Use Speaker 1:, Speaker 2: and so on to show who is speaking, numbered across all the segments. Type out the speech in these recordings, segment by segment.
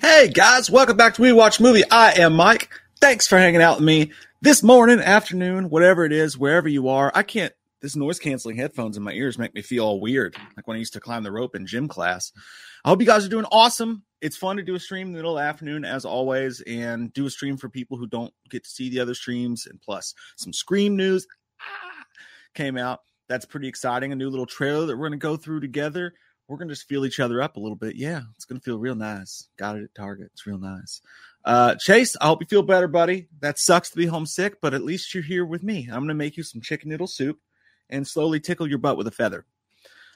Speaker 1: Hey guys, welcome back to We Watch Movie. I am Mike. Thanks for hanging out with me this morning, afternoon, whatever it is, wherever you are. I can't, this noise canceling headphones in my ears make me feel all weird, like when I used to climb the rope in gym class. I hope you guys are doing awesome. It's fun to do a stream in the middle of the afternoon, as always, and do a stream for people who don't get to see the other streams. And plus, some Scream news ah, came out. That's pretty exciting. A new little trailer that we're going to go through together we're gonna just feel each other up a little bit. Yeah, it's gonna feel real nice. Got it at Target. It's real nice. Uh, Chase, I hope you feel better, buddy. That sucks to be homesick, but at least you're here with me. I'm gonna make you some chicken noodle soup and slowly tickle your butt with a feather.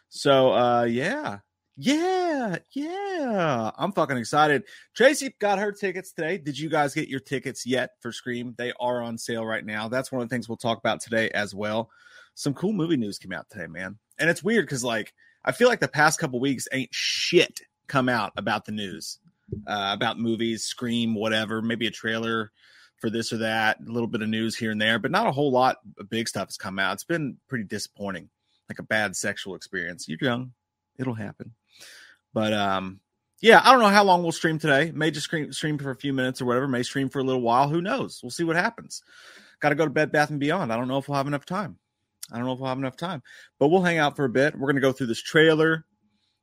Speaker 1: So, uh, yeah, yeah, yeah. I'm fucking excited. Tracy got her tickets today. Did you guys get your tickets yet for Scream? They are on sale right now. That's one of the things we'll talk about today as well. Some cool movie news came out today, man. And it's weird because like I feel like the past couple weeks ain't shit come out about the news, uh, about movies, Scream, whatever, maybe a trailer for this or that, a little bit of news here and there, but not a whole lot of big stuff has come out. It's been pretty disappointing, like a bad sexual experience. You're young, it'll happen. But um, yeah, I don't know how long we'll stream today. May just stream, stream for a few minutes or whatever. May stream for a little while. Who knows? We'll see what happens. Got to go to Bed Bath and Beyond. I don't know if we'll have enough time. I don't know if we'll have enough time, but we'll hang out for a bit. We're going to go through this trailer.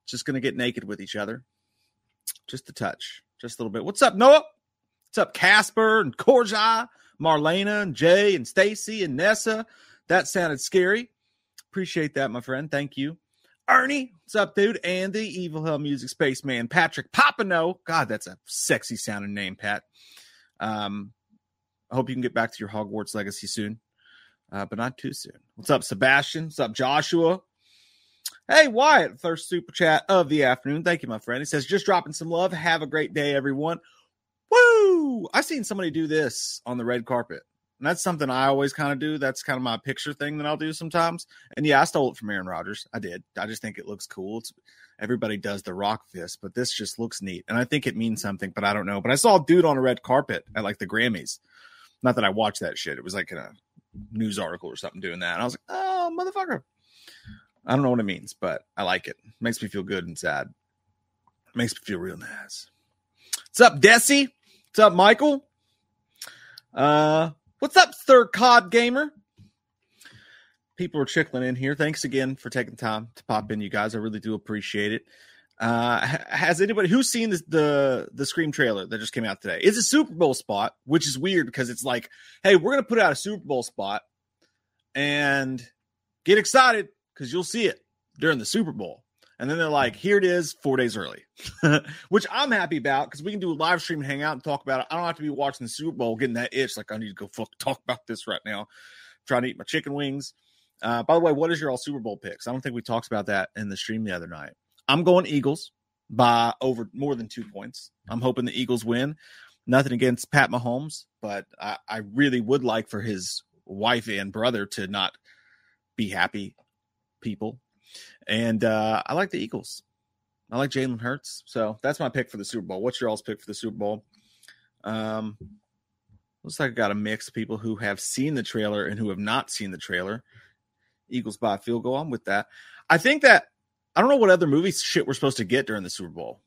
Speaker 1: Just going to get naked with each other. Just a touch, just a little bit. What's up, Noah? What's up, Casper and Korja, Marlena and Jay and Stacy and Nessa? That sounded scary. Appreciate that, my friend. Thank you. Ernie, what's up, dude? And the Evil Hell Music Spaceman, Patrick Papano. God, that's a sexy sounding name, Pat. Um, I hope you can get back to your Hogwarts legacy soon uh, but not too soon. What's up, Sebastian? What's up, Joshua? Hey, Wyatt, first super chat of the afternoon. Thank you, my friend. He says, just dropping some love. Have a great day, everyone. Woo! I seen somebody do this on the red carpet. And that's something I always kind of do. That's kind of my picture thing that I'll do sometimes. And yeah, I stole it from Aaron Rodgers. I did. I just think it looks cool. It's everybody does the rock fist, but this just looks neat. And I think it means something, but I don't know. But I saw a dude on a red carpet at like the Grammys. Not that I watched that shit. It was like in a news article or something doing that. And I was like, oh, motherfucker. I don't know what it means, but I like it. Makes me feel good and sad. Makes me feel real nice. What's up, Desi? What's up, Michael? Uh, what's up, third COD gamer? People are trickling in here. Thanks again for taking time to pop in, you guys. I really do appreciate it. Uh, has anybody who's seen the, the the Scream trailer that just came out today? It's a Super Bowl spot, which is weird because it's like, hey, we're gonna put out a Super Bowl spot and get excited because you'll see it during the Super Bowl. And then they're like, here it is, four days early, which I'm happy about because we can do a live stream hang out and talk about it. I don't have to be watching the Super Bowl, getting that itch. Like, I need to go fuck talk about this right now. I'm trying to eat my chicken wings. Uh, by the way, what is your all Super Bowl picks? I don't think we talked about that in the stream the other night. I'm going Eagles by over more than two points. I'm hoping the Eagles win. Nothing against Pat Mahomes, but I, I really would like for his wife and brother to not be happy people. And uh, I like the Eagles. I like Jalen Hurts. So that's my pick for the Super Bowl. What's your all's pick for the Super Bowl? Um, looks like I got a mix of people who have seen the trailer and who have not seen the trailer. Eagles by field goal. I'm with that. I think that I don't know what other movie shit we're supposed to get during the Super Bowl.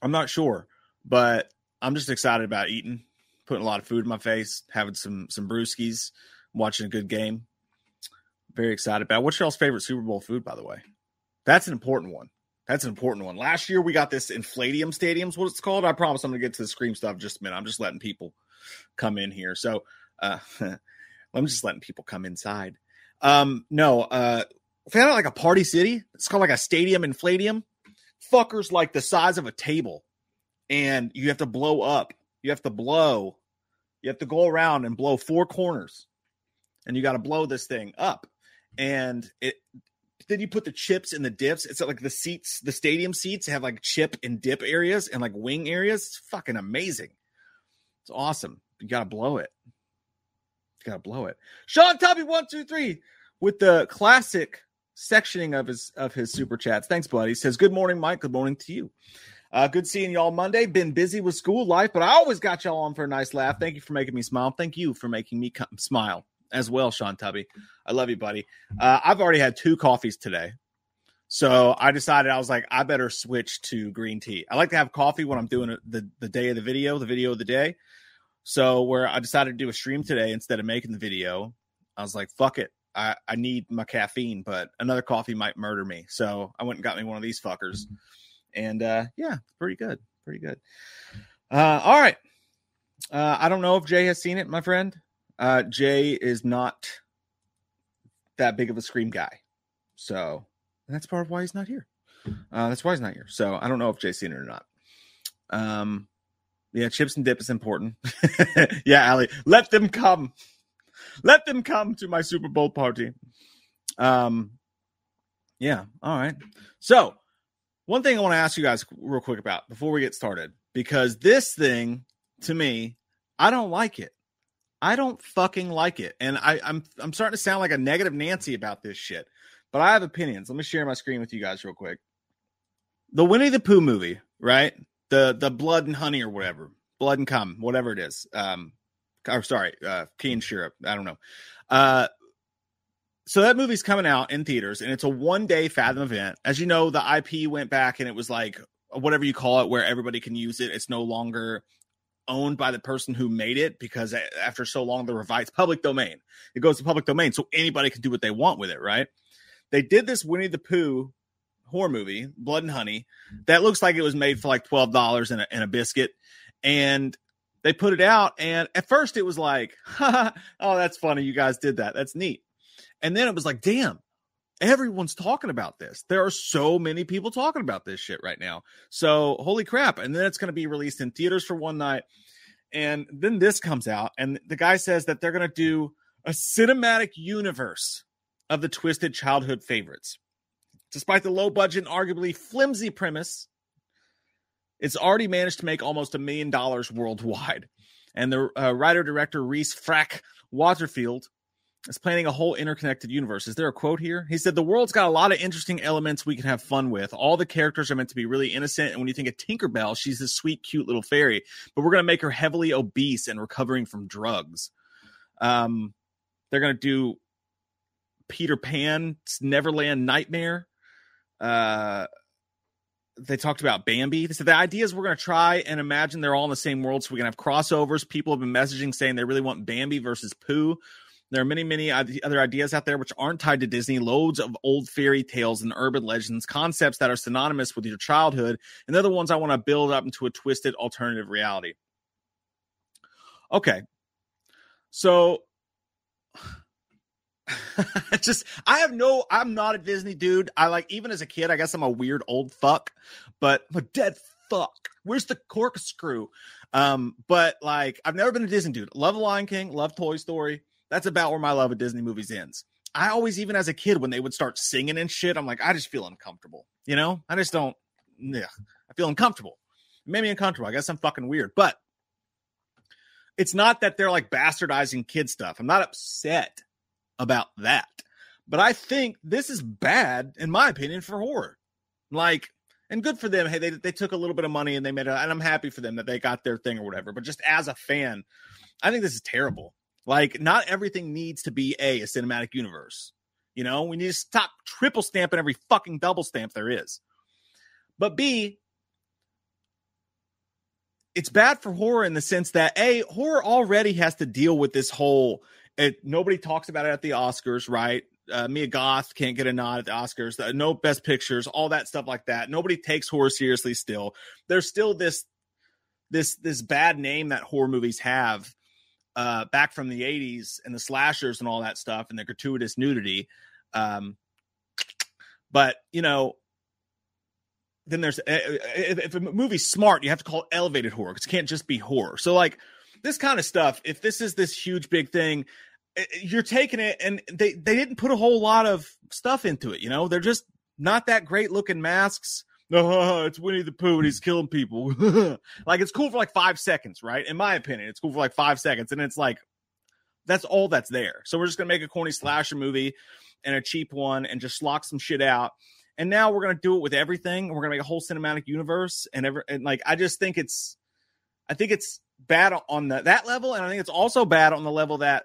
Speaker 1: I'm not sure, but I'm just excited about eating, putting a lot of food in my face, having some some brewskis, watching a good game. Very excited about. What's y'all's favorite Super Bowl food, by the way? That's an important one. That's an important one. Last year we got this Infladium Stadium's what it's called. I promise I'm gonna get to the Scream stuff just a minute. I'm just letting people come in here. So uh I'm just letting people come inside. Um, no, uh found out like a party city. It's called like a stadium infladium. Fuckers like the size of a table. And you have to blow up. You have to blow. You have to go around and blow four corners. And you got to blow this thing up. And it then you put the chips in the dips. It's like the seats, the stadium seats have like chip and dip areas and like wing areas. It's fucking amazing. It's awesome. You gotta blow it. You gotta blow it. Sean Tubby one two three with the classic sectioning of his of his super chats. Thanks, buddy. He Says good morning, Mike. Good morning to you. Uh, good seeing y'all Monday. Been busy with school life, but I always got y'all on for a nice laugh. Thank you for making me smile. Thank you for making me come, smile as well, Sean Tubby. I love you, buddy. Uh, I've already had two coffees today. So I decided I was like, I better switch to green tea. I like to have coffee when I'm doing the, the day of the video, the video of the day. So where I decided to do a stream today instead of making the video, I was like, fuck it. I, I need my caffeine, but another coffee might murder me. So I went and got me one of these fuckers. And uh, yeah, pretty good. Pretty good. Uh, all right. Uh, I don't know if Jay has seen it, my friend. Uh, Jay is not that big of a scream guy. So that's part of why he's not here. Uh, that's why he's not here. So I don't know if Jay's seen it or not. Um, yeah, chips and dip is important. yeah, Ali, let them come. Let them come to my Super Bowl party. Um, yeah, all right. So, one thing I want to ask you guys real quick about before we get started, because this thing to me, I don't like it. I don't fucking like it, and I, I'm I'm starting to sound like a negative Nancy about this shit. But I have opinions. Let me share my screen with you guys real quick. The Winnie the Pooh movie, right? The the blood and honey or whatever, blood and cum, whatever it is. Um, or sorry, uh, and syrup. I don't know. Uh, so that movie's coming out in theaters, and it's a one day Fathom event. As you know, the IP went back, and it was like whatever you call it, where everybody can use it. It's no longer owned by the person who made it because after so long the rights public domain it goes to public domain so anybody can do what they want with it right they did this winnie the pooh horror movie blood and honey that looks like it was made for like $12 and a, and a biscuit and they put it out and at first it was like oh that's funny you guys did that that's neat and then it was like damn everyone's talking about this. There are so many people talking about this shit right now. So holy crap. And then it's going to be released in theaters for one night. And then this comes out, and the guy says that they're going to do a cinematic universe of the twisted childhood favorites. Despite the low budget and arguably flimsy premise, it's already managed to make almost a million dollars worldwide. And the uh, writer director Reese Frack Waterfield is planning a whole interconnected universe. Is there a quote here? He said, The world's got a lot of interesting elements we can have fun with. All the characters are meant to be really innocent. And when you think of Tinkerbell, she's this sweet, cute little fairy, but we're going to make her heavily obese and recovering from drugs. Um, they're going to do Peter Pan's Neverland Nightmare. Uh, they talked about Bambi. They said the idea is we're going to try and imagine they're all in the same world so we can have crossovers. People have been messaging saying they really want Bambi versus Pooh. There are many, many other ideas out there which aren't tied to Disney, loads of old fairy tales and urban legends, concepts that are synonymous with your childhood. And they're the ones I want to build up into a twisted alternative reality. Okay. So just I have no I'm not a Disney dude. I like even as a kid, I guess I'm a weird old fuck, but I'm a dead fuck. Where's the corkscrew? Um, but like I've never been a Disney dude. Love Lion King, love Toy Story. That's about where my love of Disney movies ends. I always, even as a kid, when they would start singing and shit, I'm like, I just feel uncomfortable. You know, I just don't. Yeah, I feel uncomfortable. It made me uncomfortable. I guess I'm fucking weird, but it's not that they're like bastardizing kid stuff. I'm not upset about that, but I think this is bad, in my opinion, for horror. Like, and good for them. Hey, they they took a little bit of money and they made it, and I'm happy for them that they got their thing or whatever. But just as a fan, I think this is terrible. Like, not everything needs to be A, a cinematic universe. You know, we need to stop triple stamping every fucking double stamp there is. But B, it's bad for horror in the sense that A, horror already has to deal with this whole it, nobody talks about it at the Oscars, right? Uh, Mia Goth can't get a nod at the Oscars. Uh, no best pictures, all that stuff like that. Nobody takes horror seriously. Still, there's still this this this bad name that horror movies have uh, back from the 80s and the slashers and all that stuff and the gratuitous nudity. Um, but, you know, then there's eh, eh, if, if a movie's smart, you have to call it elevated horror because it can't just be horror. So, like, this kind of stuff, if this is this huge big thing, eh, you're taking it and they they didn't put a whole lot of stuff into it you know? They're just not that great looking masks. No it's winnie the pooh and he's killing people. Like it's cool for like five seconds right? In my opinion it's cool for like five seconds and it's like that's all that's there. So we're just gonna make a corny slasher movie and a cheap one and just lock some shit out. And now we're gonna do it with everything and we're gonna make a whole cinematic universe and ever and like i just think it's i think it's bad on the, that level and i think it's also bad on the level that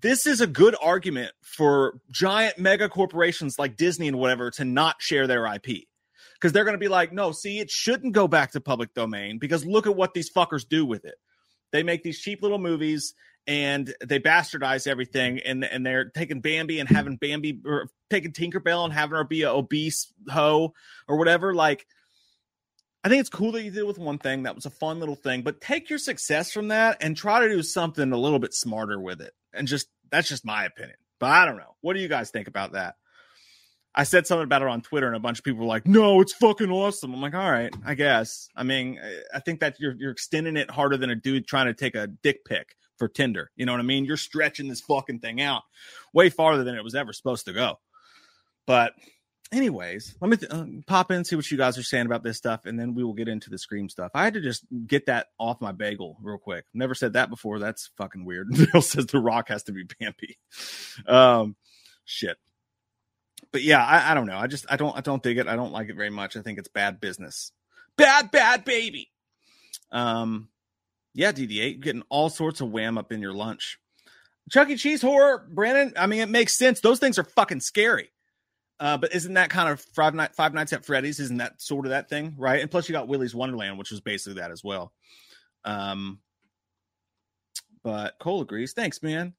Speaker 1: this is a good argument for giant mega corporations like Disney and whatever to not share their IP. Because they're going to be like, no, see, it shouldn't go back to public domain because look at what these fuckers do with it. They make these cheap little movies and they bastardize everything and, and they're taking Bambi and having Bambi or taking Tinkerbell and having her be a obese hoe or whatever. Like, I think it's cool that you did with one thing. That was a fun little thing, but take your success from that and try to do something a little bit smarter with it. And just that's just my opinion. But I don't know. What do you guys think about that? I said something about it on Twitter, and a bunch of people were like, "No, it's fucking awesome." I'm like, "All right, I guess." I mean, I think that you're you're extending it harder than a dude trying to take a dick pic for Tinder. You know what I mean? You're stretching this fucking thing out way farther than it was ever supposed to go. But anyways, let me th- uh, pop in see what you guys are saying about this stuff, and then we will get into the scream stuff. I had to just get that off my bagel real quick. Never said that before. That's fucking weird. Bill says the Rock has to be Bambi. Um, shit. But yeah, I, I don't know. I just I don't I don't dig it. I don't like it very much. I think it's bad business. Bad bad baby. Um, yeah, DD8 getting all sorts of wham up in your lunch. Chuck E. Cheese horror, Brandon. I mean, it makes sense. Those things are fucking scary. Uh, but isn't that kind of Five, Night, Five Nights at Freddy's? Isn't that sort of that thing, right? And plus, you got Willy's Wonderland, which was basically that as well. Um, but Cole agrees. Thanks, man.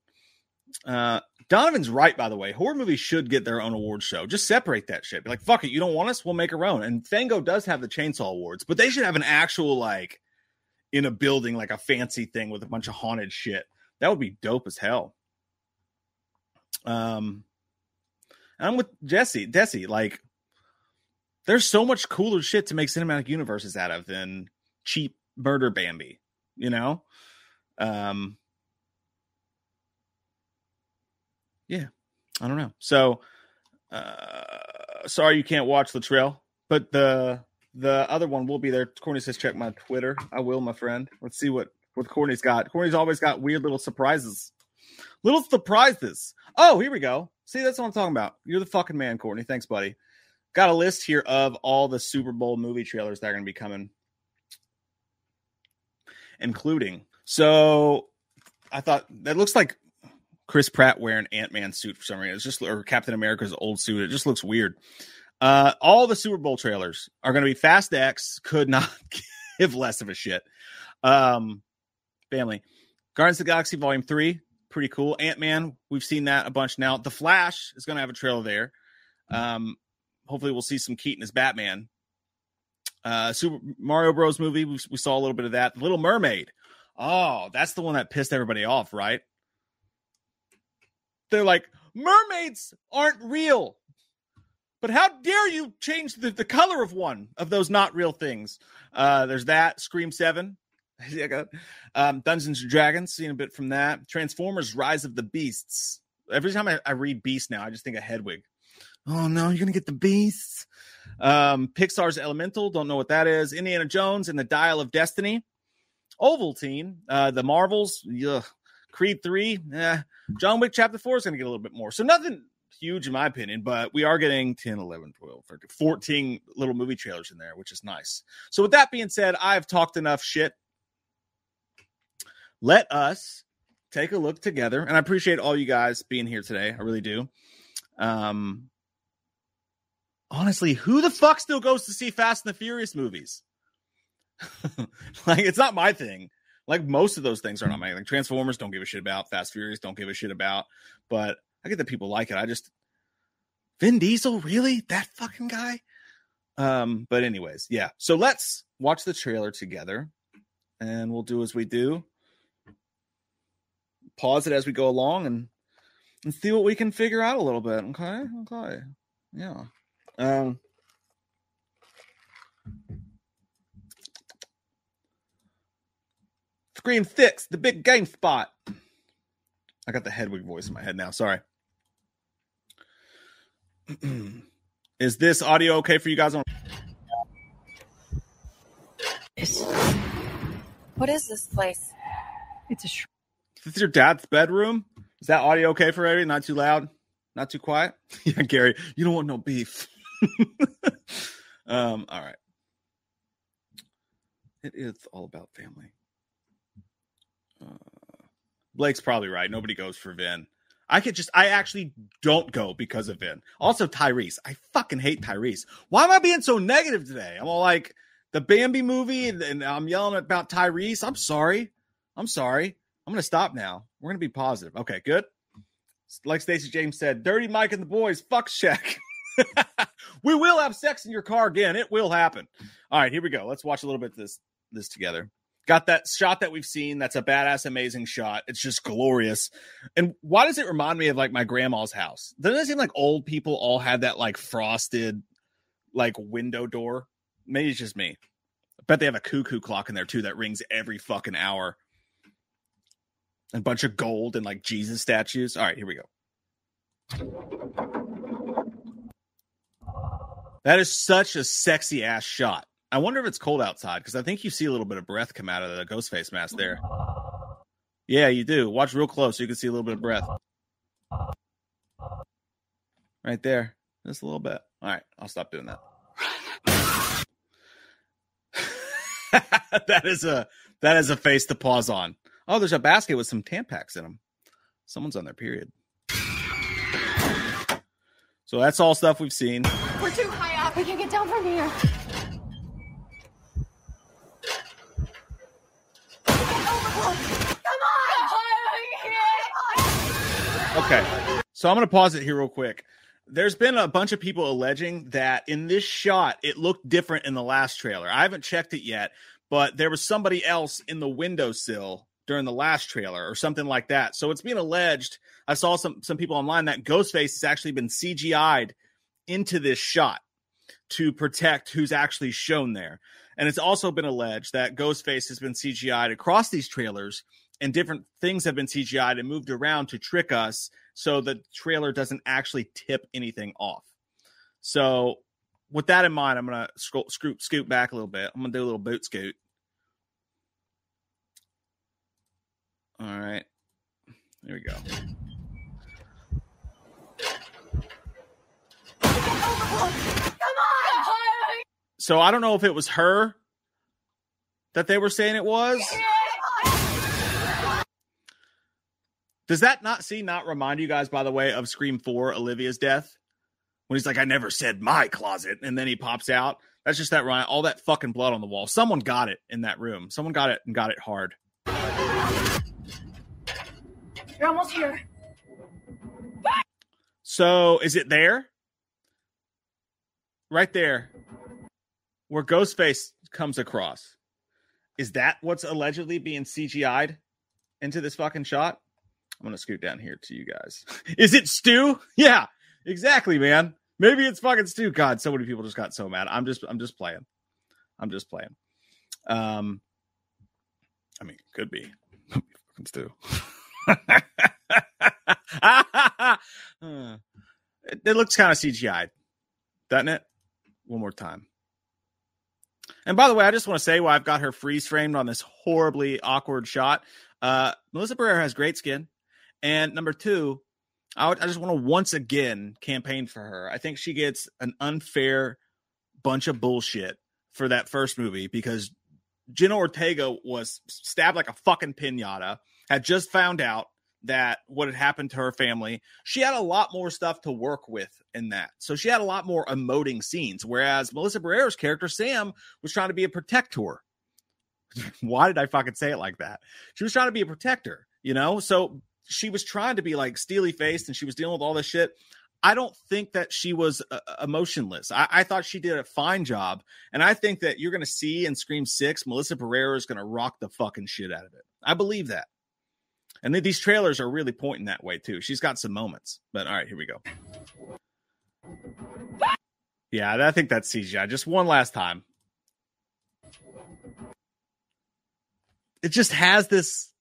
Speaker 1: Uh, Donovan's right, by the way. Horror movies should get their own award show. Just separate that shit. Be like, fuck it. You don't want us? We'll make our own. And Fango does have the Chainsaw Awards, but they should have an actual like in a building, like a fancy thing with a bunch of haunted shit. That would be dope as hell. Um, I'm with Jesse. Jesse, like, there's so much cooler shit to make cinematic universes out of than cheap murder Bambi. You know, um, yeah, I don't know. So, uh, sorry you can't watch the trail, but the the other one will be there. Courtney says check my Twitter. I will, my friend. Let's see what what Courtney's got. Courtney's always got weird little surprises. Little surprises. Oh, here we go. See, that's what I'm talking about. You're the fucking man, Courtney. Thanks, buddy. Got a list here of all the Super Bowl movie trailers that are going to be coming, including. So I thought that looks like Chris Pratt wearing Ant Man suit for some reason. It's just or Captain America's old suit. It just looks weird. Uh, all the Super Bowl trailers are going to be Fast X. Could not give less of a shit. Um, family, Guardians of the Galaxy Volume Three pretty cool. Ant Man, we've seen that a bunch now. The Flash is going to have a trailer there. Um, hopefully, we'll see some Keaton as Batman. Uh, Super Mario Bros. movie, we, we saw a little bit of that. Little Mermaid. Oh, that's the one that pissed everybody off, right? They're like, mermaids aren't real. But how dare you change the, the color of one of those not real things? Uh, there's that. Scream 7. I got um, Dungeons and Dragons, seeing a bit from that. Transformers: Rise of the Beasts. Every time I, I read Beast now, I just think of Hedwig. Oh no, you're gonna get the beasts. Um, Pixar's Elemental, don't know what that is. Indiana Jones and the Dial of Destiny. Ovaltine, uh, the Marvels, ugh. Creed 3, eh. John Wick Chapter 4 is to get a little bit more. So nothing huge in my opinion, but we are getting 10, 11, 12, 13, 14 little movie trailers in there, which is nice. So with that being said, I've talked enough shit let us take a look together. And I appreciate all you guys being here today. I really do. Um, honestly, who the fuck still goes to see Fast and the Furious movies? like, it's not my thing. Like most of those things are not my like Transformers don't give a shit about. Fast Furious don't give a shit about. But I get that people like it. I just Vin Diesel, really? That fucking guy? Um, but anyways, yeah. So let's watch the trailer together and we'll do as we do pause it as we go along and and see what we can figure out a little bit. Okay, okay, yeah. Um, Scream Six, the big game spot. I got the Hedwig voice in my head now. Sorry. Is this audio okay for you guys on?
Speaker 2: What is this place?
Speaker 3: It's a sh- This
Speaker 1: is this your dad's bedroom? Is that audio okay for everybody? Not too loud? Not too quiet? yeah, Gary, you don't want no beef. um, all right. It is all about family. Uh, Blake's probably right. Nobody goes for Vin. I could just, I actually don't go because of Vin. Also, Tyrese. I fucking hate Tyrese. Why am I being so negative today? I'm all like, the Bambi movie, and, and I'm yelling about Tyrese. I'm sorry. I'm sorry. I'm going to stop now. We're going to be positive. Okay, good. Like Stacey James said, Dirty Mike and the boys, fuck check. we will have sex in your car again. It will happen. All right, here we go. Let's watch a little bit this this together. Got that shot that we've seen. That's a badass, amazing shot. It's just glorious. And why does it remind me of like my grandma's house? Doesn't it seem like old people all have that like frosted like window door? Maybe it's just me. I bet they have a cuckoo clock in there too that rings every fucking hour. A bunch of gold and like Jesus statues. All right, here we go. That is such a sexy ass shot. I wonder if it's cold outside because I think you see a little bit of breath come out of the ghost face mask there. Yeah, you do. Watch real close so you can see a little bit of breath. Right there. Just a little bit. All right, I'll stop doing that. that is a that is a face to pause on. Oh, there's a basket with some Tampax in them. Someone's on their period. So that's all stuff we've seen.
Speaker 2: We're too high up. We can't get down from here.
Speaker 1: Okay. So I'm going to pause it here real quick. There's been a bunch of people alleging that in this shot, it looked different in the last trailer. I haven't checked it yet, but there was somebody else in the windowsill during the last trailer or something like that. So it's being alleged. I saw some, some people online that Ghostface has actually been CGI'd into this shot to protect who's actually shown there. And it's also been alleged that Ghostface has been CGI'd across these trailers and different things have been CGI'd and moved around to trick us so the trailer doesn't actually tip anything off. So, with that in mind, I'm scroll, scoop scoot back a little bit. I'm to do a little boot scoot. All right. There we go. So I don't know if it was her that they were saying it was. Does that not see not remind you guys, by the way, of Scream 4, Olivia's death? When he's like, I never said my closet, and then he pops out. That's just that all that fucking blood on the wall. Someone got it in that room. Someone got it and got it hard.
Speaker 2: You're almost here.
Speaker 1: So is it there? Right there. Where Ghostface comes across. Is that what's allegedly being CGI'd into this fucking shot? I'm gonna scoot down here to you guys. Is it Stu? Yeah, exactly, man. Maybe it's fucking Stu. God, so many people just got so mad. I'm just I'm just playing. I'm just playing. Um I mean, could be. Stu. It, it looks kind of CGI'd, doesn't it? One more time. And by the way, I just want to say why I've got her freeze framed on this horribly awkward shot. Uh, Melissa Barrera has great skin. And number two, I, would, I just want to once again campaign for her. I think she gets an unfair bunch of bullshit for that first movie because Jenna Ortega was stabbed like a fucking pinata, had just found out that what had happened to her family. She had a lot more stuff to work with in that. So she had a lot more emoting scenes. Whereas Melissa Barrera's character, Sam, was trying to be a protector. Why did I fucking say it like that? She was trying to be a protector, you know? So she was trying to be like steely faced and she was dealing with all this shit. I don't think that she was uh, emotionless. I-, I, thought she did a fine job. And I think that you're going to see in Scream 6, Melissa Barrera is going to rock the fucking shit out of it. I believe that. And these trailers are really pointing that way too. She's got some moments. But all right, here we go. Yeah, I think that's CGI. Just one last time. It just has this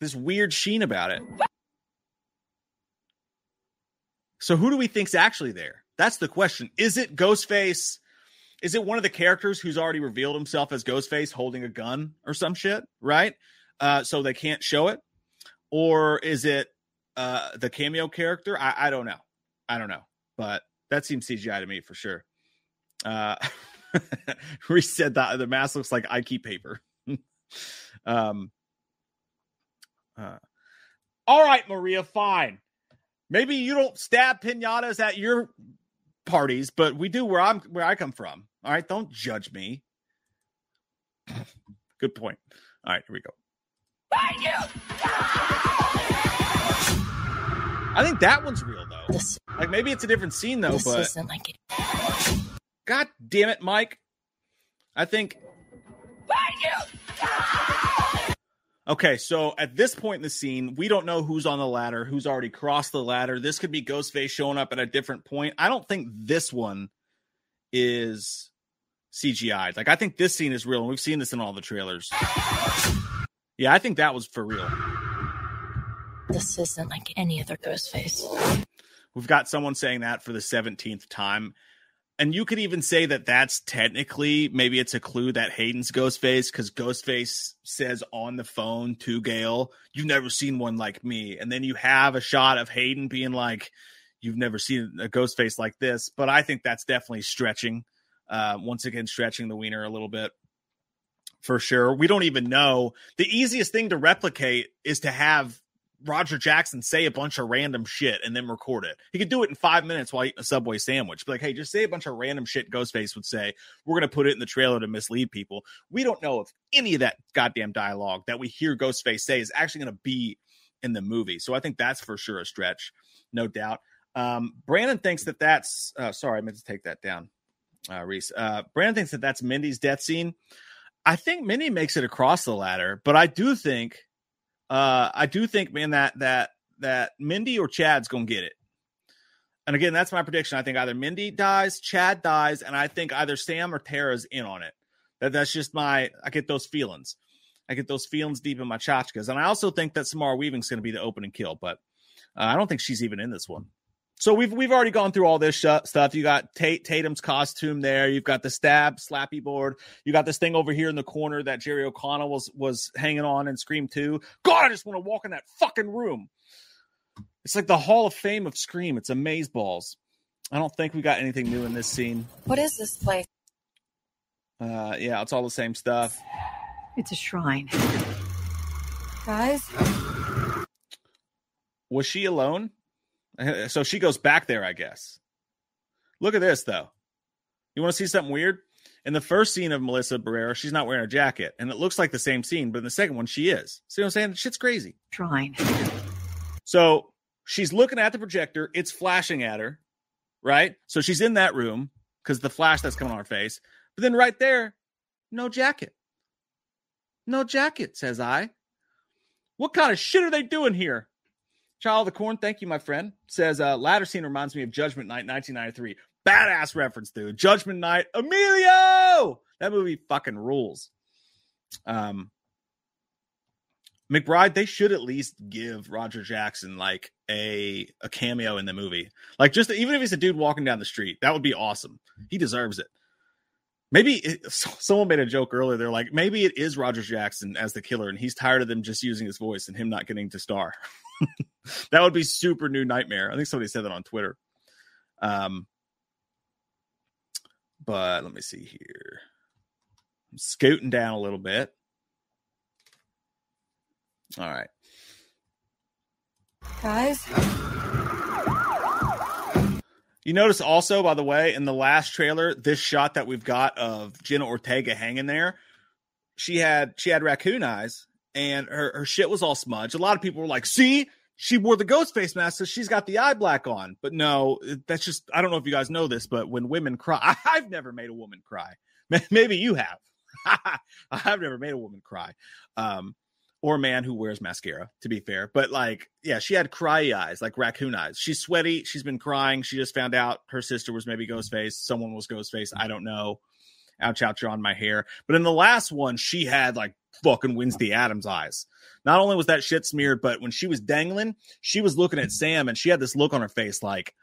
Speaker 1: this weird sheen about it. So who do we think's actually there? That's the question. Is it Ghostface? Is it one of the characters who's already revealed himself as Ghostface holding a gun or some shit, right? Uh, so they can't show it, or is it uh, the cameo character? I, I don't know. I don't know, but that seems CGI to me for sure. Uh, Reese said that the mask looks like Ike paper. um, uh, all right, Maria, fine. Maybe you don't stab pinatas at your parties, but we do where I'm where I come from. All right, don't judge me. Good point. All right, here we go. I think that one's real though.
Speaker 3: This,
Speaker 1: Like maybe it's a different scene though,
Speaker 3: this
Speaker 1: but
Speaker 3: isn't like it.
Speaker 1: God damn it, Mike. I think. Okay, so at this point in the scene, we don't know who's on the ladder, who's already crossed the ladder. This could be Ghostface showing up at a different point. I don't think this one is CGI. Like, I think this scene is real, and we've seen this in all the trailers. Yeah, I think that was for real.
Speaker 3: This isn't like any other Ghostface.
Speaker 1: We've got someone saying that for the 17th time. And you could even say that that's technically maybe it's a clue that Hayden's Ghostface because Ghostface says on the phone to Gail, You've never seen one like me. And then you have a shot of Hayden being like, You've never seen a Ghostface like this. But I think that's definitely stretching. Uh, once again, stretching the wiener a little bit for sure. We don't even know. The easiest thing to replicate is to have Roger Jackson say a bunch of random shit and then record it. He could do it in five minutes while eating a Subway sandwich. Be like, hey, just say a bunch of random shit Ghostface would say. We're going to put it in the trailer to mislead people. We don't know if any of that goddamn dialogue that we hear Ghostface say is actually going to be in the movie. So I think that's for sure a stretch, no doubt. Um, Brandon thinks that that's, uh, sorry, I meant to take that down, uh, Reese. Uh, Brandon thinks that that's Mindy's death scene. I think Mindy makes it across the ladder, but I do think uh, I do think, man, that that that Mindy or Chad's gonna get it. And again, that's my prediction. I think either Mindy dies, Chad dies, and I think either Sam or Tara's in on it. That that's just my. I get those feelings. I get those feelings deep in my chachkas, and I also think that Samara Weaving's to be the opening kill, but uh, I don't think she's even in this one. So we've we've already gone through all this sh- stuff. You got Tate Tatum's costume there. You've got the stab slappy board. You got this thing over here in the corner that Jerry O'Connell was was hanging on in Scream Two. God, I just want to walk in that fucking room. It's like the Hall of Fame of Scream. It's amaze balls. I don't think we got anything new in this scene.
Speaker 2: What is this place?
Speaker 1: Uh, yeah, it's all the same stuff.
Speaker 4: It's a shrine.
Speaker 2: Guys?
Speaker 1: Was she alone? So she goes back there, I guess. Look at this, though. You want to see something weird? In the first scene of Melissa Barrera, she's not wearing a jacket, and it looks like the same scene, but in the second one, she is. See what I'm saying? Shit's crazy.
Speaker 4: Trying.
Speaker 1: So she's looking at the projector, it's flashing at her, right? So she's in that room because the flash that's coming on her face. But then right there, no jacket. No jacket, says I. What kind of shit are they doing here? Child of the Corn, thank you, my friend. Says uh latter scene reminds me of Judgment Night 1993. Badass reference, dude. Judgment Night, Emilio! That movie fucking rules. Um McBride, they should at least give Roger Jackson like a a cameo in the movie. Like just even if he's a dude walking down the street, that would be awesome. He deserves it. Maybe it, someone made a joke earlier. They're like, maybe it is Roger Jackson as the killer, and he's tired of them just using his voice and him not getting to star. that would be super new nightmare. I think somebody said that on Twitter. Um, but let me see here. I'm scooting down a little bit. All right.
Speaker 2: Guys?
Speaker 1: You notice also, by the way, in the last trailer, this shot that we've got of Jenna Ortega hanging there, she had she had raccoon eyes and her, her shit was all smudged. A lot of people were like, see, she wore the ghost face mask, so she's got the eye black on. But no, that's just I don't know if you guys know this, but when women cry, I've never made a woman cry. Maybe you have. I've never made a woman cry. Um, or a man who wears mascara, to be fair. But like, yeah, she had cry eyes, like raccoon eyes. She's sweaty. She's been crying. She just found out her sister was maybe Ghostface. Someone was Ghostface. I don't know. Ouch, ouch, on my hair. But in the last one, she had like fucking Wednesday Addams eyes. Not only was that shit smeared, but when she was dangling, she was looking at Sam and she had this look on her face like,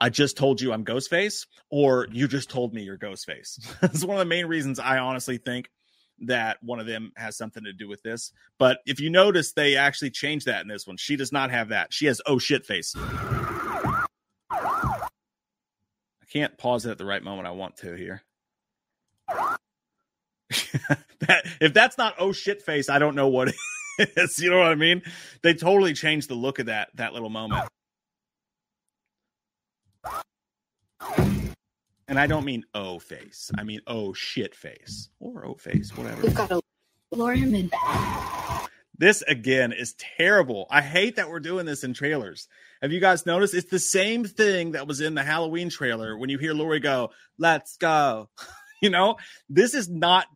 Speaker 1: I just told you I'm Ghostface, or you just told me you're Ghostface. That's one of the main reasons I honestly think that one of them has something to do with this. But if you notice, they actually changed that in this one. She does not have that. She has oh shit face. I can't pause it at the right moment I want to here. that if that's not oh shit face, I don't know what it is. You know what I mean? They totally changed the look of that that little moment. And I don't mean oh face. I mean oh shit face or oh face, whatever.
Speaker 3: We've got to lure him in.
Speaker 1: This again is terrible. I hate that we're doing this in trailers. Have you guys noticed? It's the same thing that was in the Halloween trailer when you hear Laurie go, "Let's go." you know, this is not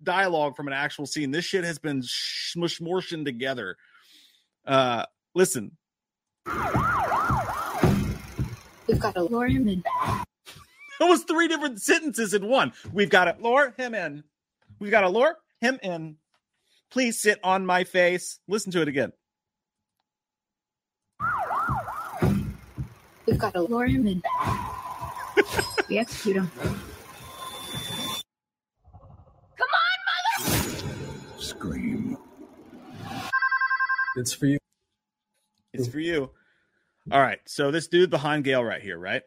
Speaker 1: dialogue from an actual scene. This shit has been smush together. Uh, listen,
Speaker 3: We've got to lure him in.
Speaker 1: It was three different sentences in one. We've got to lure him in. We've got to lure him in. Please sit on my face. Listen to it again.
Speaker 3: We've got to lure him in.
Speaker 4: We execute him.
Speaker 5: Scream.
Speaker 6: It's for you.
Speaker 1: It's for you. All right. So this dude behind Gail right here, right?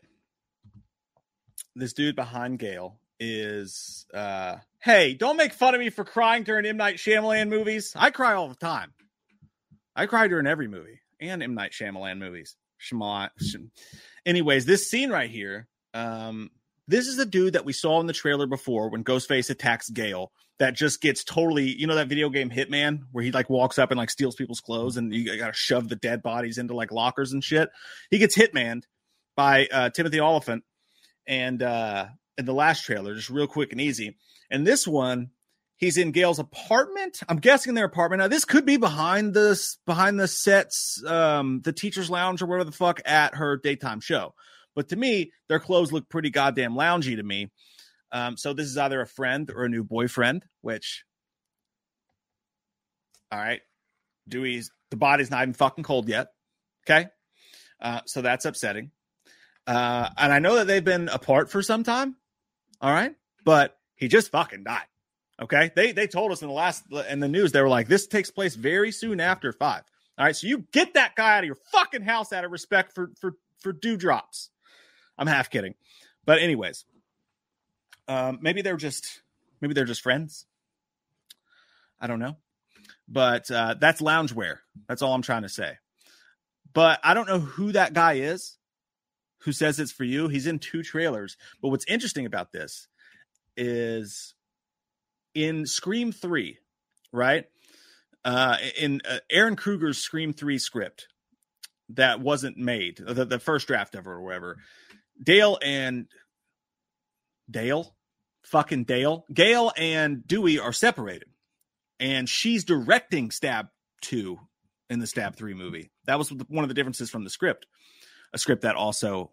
Speaker 1: This dude behind Gail is uh hey, don't make fun of me for crying during M. Night Shyamalan movies. I cry all the time. I cry during every movie and M. Night Shyamalan movies. Shyamalan. Anyways, this scene right here, um, this is the dude that we saw in the trailer before when Ghostface attacks Gail that just gets totally, you know, that video game Hitman where he like walks up and like steals people's clothes and you got to shove the dead bodies into like lockers and shit. He gets Hitmaned by uh, Timothy Olyphant and uh, in the last trailer, just real quick and easy. And this one, he's in Gail's apartment. I'm guessing their apartment. Now, this could be behind this behind the sets, um, the teacher's lounge or whatever the fuck at her daytime show. But to me, their clothes look pretty goddamn loungy to me. Um, so this is either a friend or a new boyfriend, which all right. Dewey's the body's not even fucking cold yet. Okay. Uh, so that's upsetting. Uh, and I know that they've been apart for some time. All right. But he just fucking died. Okay. They they told us in the last in the news, they were like, this takes place very soon after five. All right. So you get that guy out of your fucking house out of respect for for for dewdrops. I'm half kidding. But anyways, um, maybe they're just maybe they're just friends. I don't know. But uh, that's loungewear. That's all I'm trying to say. But I don't know who that guy is who says it's for you. He's in two trailers. But what's interesting about this is in Scream 3, right? Uh, in uh, Ehren Kruger's Scream 3 script that wasn't made, the, the first draft of it or whatever, Dale and Dale, fucking Dale, Gail and Dewey are separated. And she's directing Stab 2 in the Stab 3 movie. That was one of the differences from the script. A script that also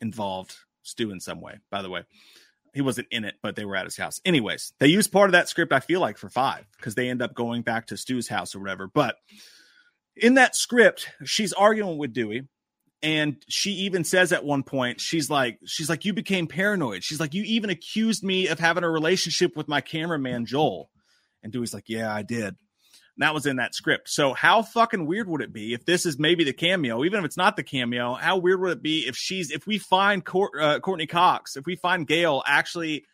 Speaker 1: involved Stu in some way, by the way. He wasn't in it, but they were at his house. Anyways, they used part of that script, I feel like, for five, because they end up going back to Stu's house or whatever. But in that script, she's arguing with Dewey. And she even says at one point, she's like, she's like, you became paranoid. She's like, you even accused me of having a relationship with my cameraman, Joel. And Dewey's like, yeah, I did. And that was in that script. So how fucking weird would it be if this is maybe the cameo, even if it's not the cameo? How weird would it be if she's if we find Court, uh, Courteney Cox, if we find Gail actually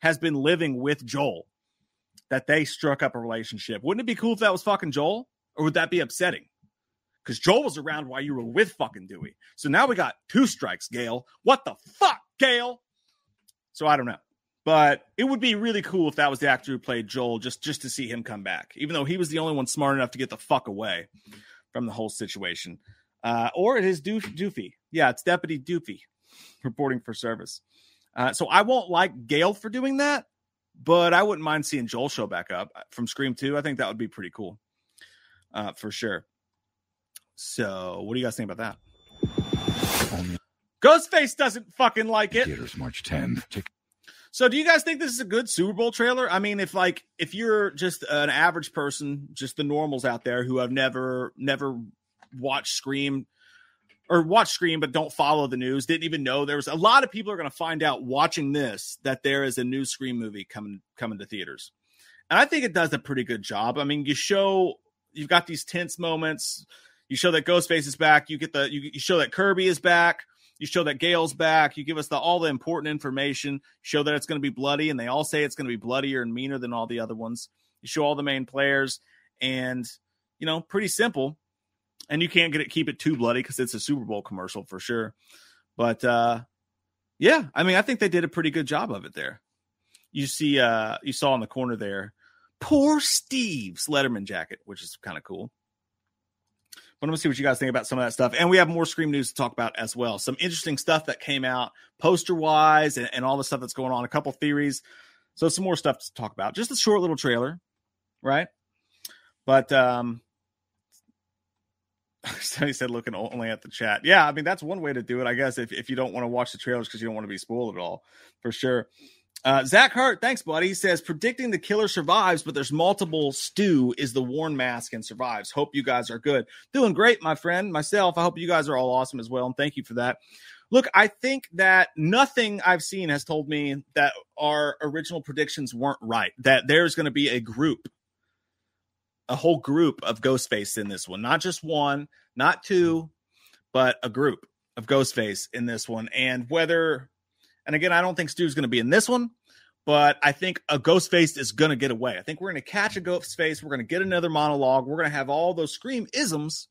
Speaker 1: has been living with Joel, that they struck up a relationship? Wouldn't it be cool if that was fucking Joel, or would that be upsetting? Because Joel was around while you were with fucking Dewey. So now we got two strikes, Gail. What the fuck, Gail? So I don't know. But it would be really cool if that was the actor who played Joel, just just to see him come back, even though he was the only one smart enough to get the fuck away from the whole situation. Uh, or it is Doof- Doofy. Yeah, it's Deputy Doofy reporting for service. Uh, so I won't like Gail for doing that, but I wouldn't mind seeing Joel show back up from Scream 2. I think that would be pretty cool uh, for sure. So, what do you guys think about that? Ghostface doesn't fucking like it.
Speaker 5: theaters March 10th. Tick-
Speaker 1: So, do you guys think this is a good Super Bowl trailer? I mean, if like if you're just an average person, just the normals out there who have never never watched Scream or watch Scream but don't follow the news, didn't even know there was a lot of people are going to find out watching this that there is a new Scream movie coming coming to theaters. And I think it does a pretty good job. I mean, you show you've got these tense moments. You show that Ghostface is back. You get the you, you show that Kirby is back. You show that Gale's back. You give us the all the important information. show that it's going to be bloody, and they all say it's going to be bloodier and meaner than all the other ones. You show all the main players, and you know, pretty simple. And you can't get it keep it too bloody because it's a Super Bowl commercial for sure. But uh yeah, I mean, I think they did a pretty good job of it there. You see, uh you saw in the corner there, poor Stu's Letterman jacket, which is kind of cool. But I'm gonna see what you guys think about some of that stuff. And we have more Scream news to talk about as well. Some interesting stuff that came out poster wise and, and all the stuff that's going on, a couple theories. So some more stuff to talk about. Just a short little trailer, right? But um Sonny said looking only at the chat. Yeah, I mean that's one way to do it, I guess, if, if you don't want to watch the trailers because you don't want to be spoiled at all, for sure. Uh, Zach Hart, thanks, buddy. He says predicting the killer survives, but there's multiple. Stu is the worn mask and survives. Hope you guys are good. Doing great, my friend. Myself, I hope you guys are all awesome as well, and thank you for that. Look, I think that nothing I've seen has told me that our original predictions weren't right. That there's going to be a group, a whole group of Ghostface in this one, not just one, not two, but a group of Ghostface in this one. And whether and again, I don't think Stu's going to be in this one, but I think a Ghostface is going to get away. I think we're going to catch a Ghostface. We're going to get another monologue. We're going to have all those Scream isms,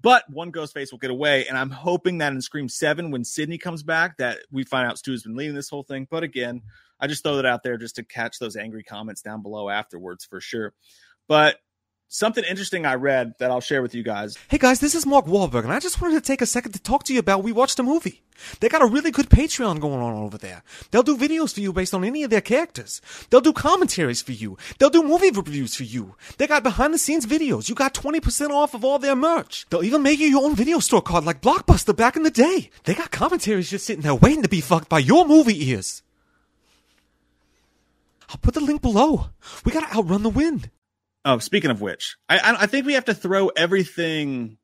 Speaker 1: but one Ghostface will get away. And I'm hoping that in Scream 7, when Sidney comes back, that we find out Stu's been leading this whole thing. But again, I just throw that out there just to catch those angry comments down below afterwards for sure. But something interesting I read that I'll share with you guys.
Speaker 6: Hey guys, this is Mark Wahlberg, and I just wanted to take a second to talk to you about We Watched a Movie. They got a really good Patreon going on over there. They'll do videos for you based on any of their characters. They'll do commentaries for you. They'll do movie reviews for you. They got behind the scenes videos. You got 20% off of all their merch. They'll even make you your own video store card like Blockbuster back in the day. They got commentaries just sitting there waiting to be fucked by your movie ears. I'll put the link below. We gotta outrun the wind.
Speaker 1: Oh, speaking of which, I, I think we have to throw everything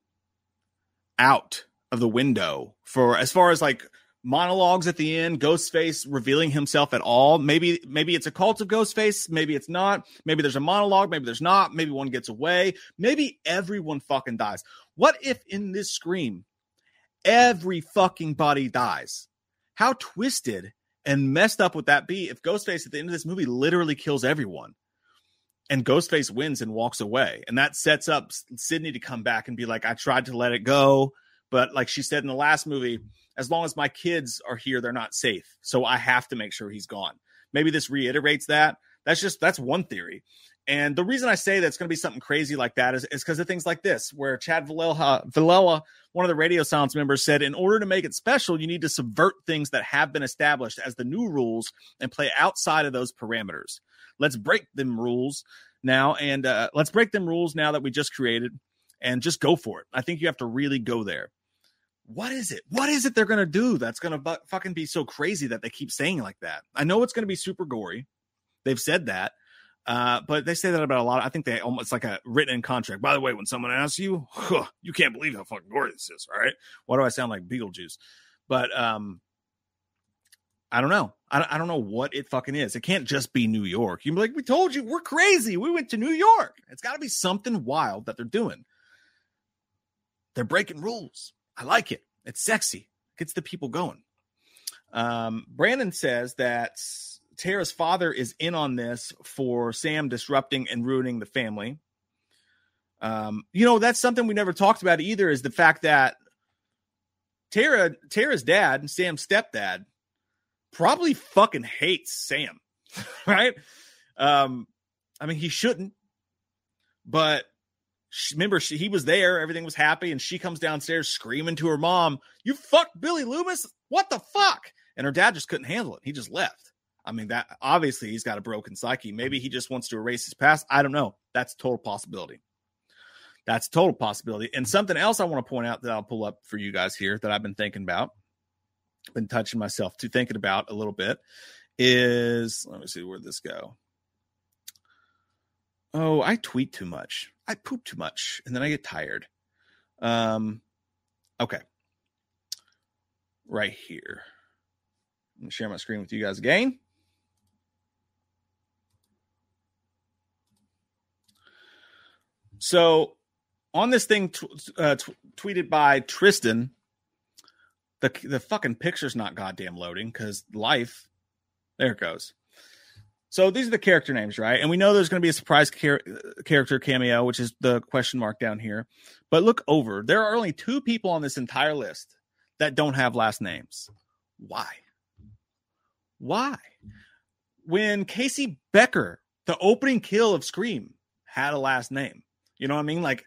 Speaker 1: out of the window for as far as like monologues at the end, Ghostface revealing himself at all. Maybe maybe it's a cult of Ghostface, maybe it's not. Maybe there's a monologue, maybe there's not. Maybe one gets away. Maybe everyone fucking dies. What if in this scream every fucking body dies? How twisted and messed up would that be if Ghostface at the end of this movie literally kills everyone? And Ghostface wins and walks away. And that sets up Sidney to come back and be like, I tried to let it go. But like she said in the last movie, as long as my kids are here, they're not safe. So I have to make sure he's gone. Maybe this reiterates that. That's just, that's one theory. And the reason I say that's going to be something crazy like that is because of things like this, where Chad Villella, one of the Radio Silence members, said, in order to make it special, you need to subvert things that have been established as the new rules and play outside of those parameters. Let's break them rules now, and uh, let's break them rules now that we just created, and just go for it. I think you have to really go there. What is it? What is it they're gonna do that's gonna bu- fucking be so crazy that they keep saying like that? I know it's gonna be super gory. They've said that. Uh, but they say that about a lot. I think they almost like a written in contract. By the way, when someone asks you, huh, you can't believe how fucking gory this is. Right. Why do I sound like Beetlejuice? But um, I don't know. I, I don't know what it fucking is. It can't just be New York. You'd be like, we told you, we're crazy. We went to New York. It's got to be something wild that they're doing. They're breaking rules. I like it. It's sexy. Gets the people going. Um, Brandon says that Tara's father is in on this for Sam disrupting and ruining the family. Um, you know, that's something we never talked about either is the fact that Tara, Tara's dad, Sam's stepdad, probably fucking hates Sam, right? Um, I mean, he shouldn't, but she, remember, she, he was there, everything was happy, and she comes downstairs screaming to her mom, You fucked Billy Loomis? What the fuck? And her dad just couldn't handle it. He just left. I mean, that obviously he's got a broken psyche. Maybe he just wants to erase his past. I don't know. That's total possibility. That's total possibility. And something else I want to point out that I'll pull up for you guys here that I've been thinking about been touching myself to thinking about a little bit is let me see where this go. Oh, I tweet too much. I poop too much, and then I get tired. Um, okay, right here. I'm share my screen with you guys again. So, on this thing tw- uh, tw- tweeted by Tristan, the the fucking picture's not goddamn loading because life. There it goes. So these are the character names, right? And we know there's going to be a surprise char- character cameo, which is the question mark down here. But look over. There are only two people on this entire list that don't have last names. Why? Why? When Casey Becker, the opening kill of Scream, had a last name. You know what I mean? Like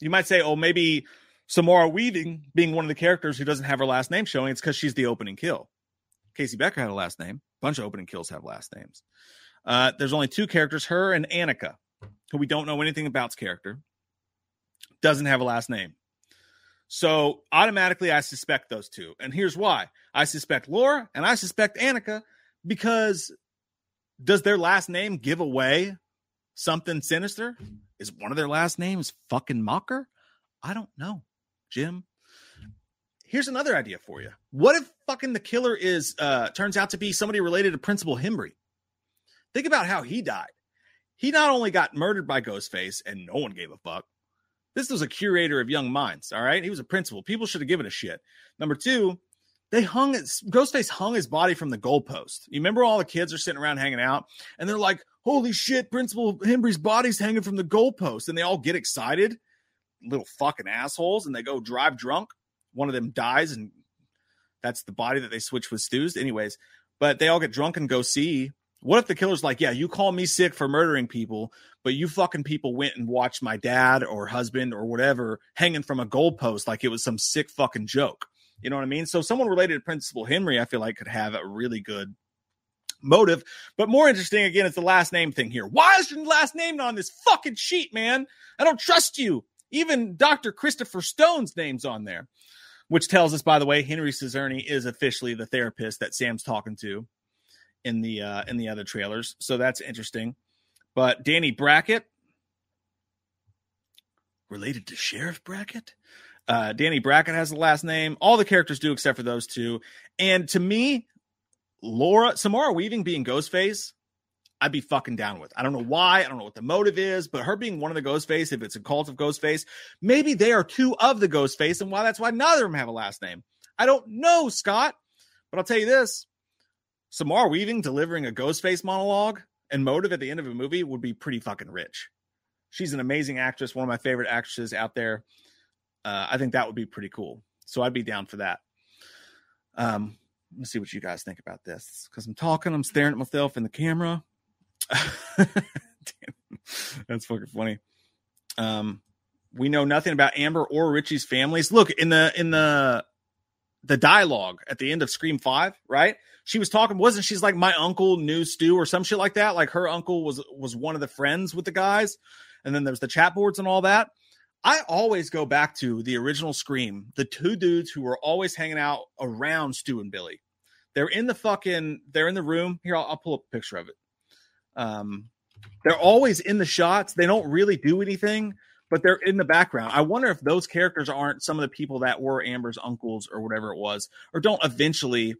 Speaker 1: you might say, oh, maybe Samara Weaving being one of the characters who doesn't have her last name showing, it's because she's the opening kill. Casey Becker had a last name. A bunch of opening kills have last names. Uh, there's only two characters, her and Annika, who we don't know anything about's character, doesn't have a last name. So automatically, I suspect those two. And here's why I suspect Laura and I suspect Annika because does their last name give away something sinister? Is one of their last names fucking Macher? I don't know, Jim. Here's another idea for you. What if fucking the killer is uh turns out to be somebody related to Principal Himbry? Think about how he died. He not only got murdered by Ghostface and no one gave a fuck. This was a curator of young minds, all right? He was a principal. People should have given a shit. Number two, they hung his, Ghostface hung his body from the goalpost. You remember all the kids are sitting around hanging out and they're like, holy shit, Principal Himbry's body's hanging from the goalpost. And they all get excited, little fucking assholes, and they go drive drunk. One of them dies, and that's the body that they switch with Stu's. Anyways, but they all get drunk and go see. What if the killer's like, yeah, you call me sick for murdering people, but you fucking people went and watched my dad or husband or whatever hanging from a goalpost like it was some sick fucking joke. You know what I mean? So someone related to Principal Himbry, I feel like could have a really good motive. But more interesting again is the last name thing here. Why is your last name on this fucking sheet, man? I don't trust you. Even Dr. Christopher Stone's name's on there, which tells us, by the way, Henry Czerny is officially the therapist that Sam's talking to in the uh, in the other trailers. So that's interesting. But Danny Brackett, related to Sheriff Brackett. Uh, Danny Brackett has the last name. All the characters do except for those two. And to me, Laura Samara Weaving being Ghostface, I'd be fucking down with. I don't know why. I don't know what the motive is, but her being one of the Ghostface, if it's a cult of Ghostface, maybe they are two of the Ghostface, and why that's why neither of them have a last name. I don't know, Scott. But I'll tell you this: Samara Weaving delivering a Ghostface monologue and motive at the end of a movie would be pretty fucking rich. She's an amazing actress, one of my favorite actresses out there. Uh, I think that would be pretty cool. So I'd be down for that. Um, let's see what you guys think about this because I'm talking, I'm staring at myself in the camera. That's fucking funny. Um, we know nothing about Amber or Richie's families. Look in the in the the dialogue at the end of Scream Five, right? She was talking, wasn't she's like my uncle knew Stu or some shit like that? Like her uncle was was one of the friends with the guys, and then there's the chat boards and all that. I always go back to the original Scream, the two dudes who were always hanging out around Stu and Billy. They're in the fucking, they're in the room. Here, I'll, I'll pull up a picture of it. Um, they're always in the shots. They don't really do anything, but they're in the background. I wonder if those characters aren't some of the people that were Amber's uncles or whatever it was, or don't eventually.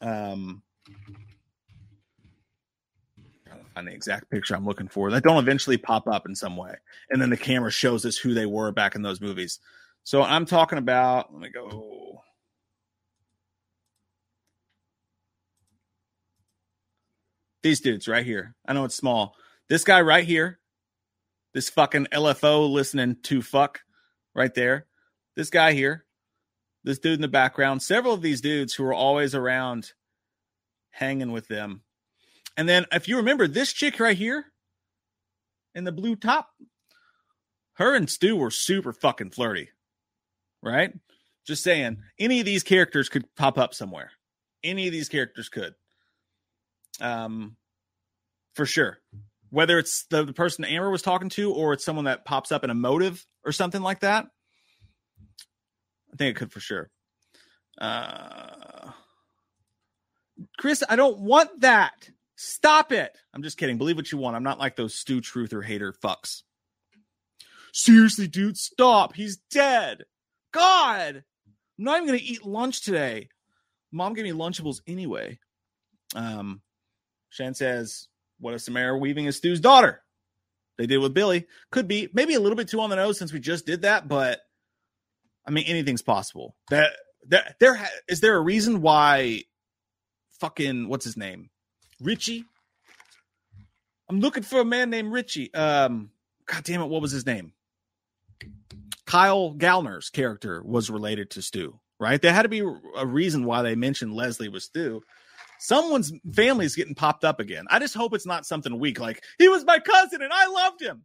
Speaker 1: Um, find the exact picture I'm looking for that don't eventually pop up in some way, and then the camera shows us who they were back in those movies. So I'm talking about. Let me go. These dudes right here. I know it's small. This guy right here. This fucking LFO listening to fuck right there. This guy here. This dude in the background. Several of these dudes who are always around hanging with them. And then if you remember this chick right here in the blue top, her and Stu were super fucking flirty. Right? Just saying, any of these characters could pop up somewhere. Any of these characters could. Um for sure. Whether it's the, the person Amber was talking to or it's someone that pops up in a motive or something like that. I think it could for sure. Uh Chris, I don't want that. Stop it. I'm just kidding. Believe what you want. I'm not like those Stu Truther hater fucks. Seriously, dude, stop. He's dead. God. I'm not even going to eat lunch today. Mom gave me Lunchables anyway. Um, Shan says, What if Samara Weaving is Stu's daughter? They did with Billy. Could be maybe a little bit too on the nose since we just did that, but I mean, anything's possible. That, that there is there a reason why fucking what's his name? Richie. I'm looking for a man named Richie. Um, God damn it, what was his name? Kyle Gallner's character was related to Stu, right? There had to be a reason why they mentioned Leslie was Stu. Someone's family's getting popped up again. I just hope it's not something weak like he was my cousin and I loved him.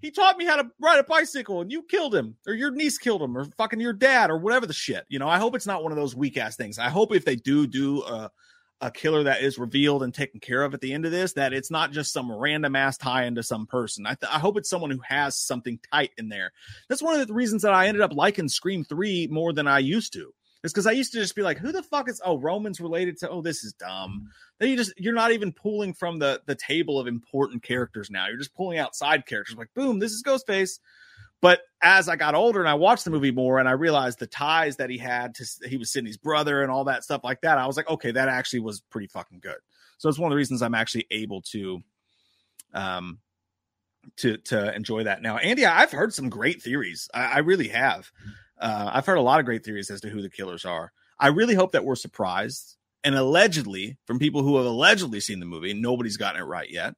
Speaker 1: He taught me how to ride a bicycle and you killed him or your niece killed him or fucking your dad or whatever the shit. You know, I hope it's not one of those weak ass things. I hope if they do do a, a killer that is revealed and taken care of at the end of this, that it's not just some random ass tie into some person. I, th- I hope it's someone who has something tight in there. That's one of the reasons that I ended up liking Scream 3 more than I used to. is because I used to just be like, who the fuck is oh Roman's related to oh this is dumb. Then you just you're not even pulling from the the table of important characters now. You're just pulling out side characters like boom, this is Ghostface. But as I got older and I watched the movie more and I realized the ties that he had to he was Sidney's brother and all that stuff like that, I was like, okay, that actually was pretty fucking good. So it's one of the reasons I'm actually able to um to to enjoy that now. Andy, I've heard some great theories. I, I really have. Uh, I've heard a lot of great theories as to who the killers are. I really hope that we're surprised. And allegedly, from people who have allegedly seen the movie, nobody's gotten it right yet.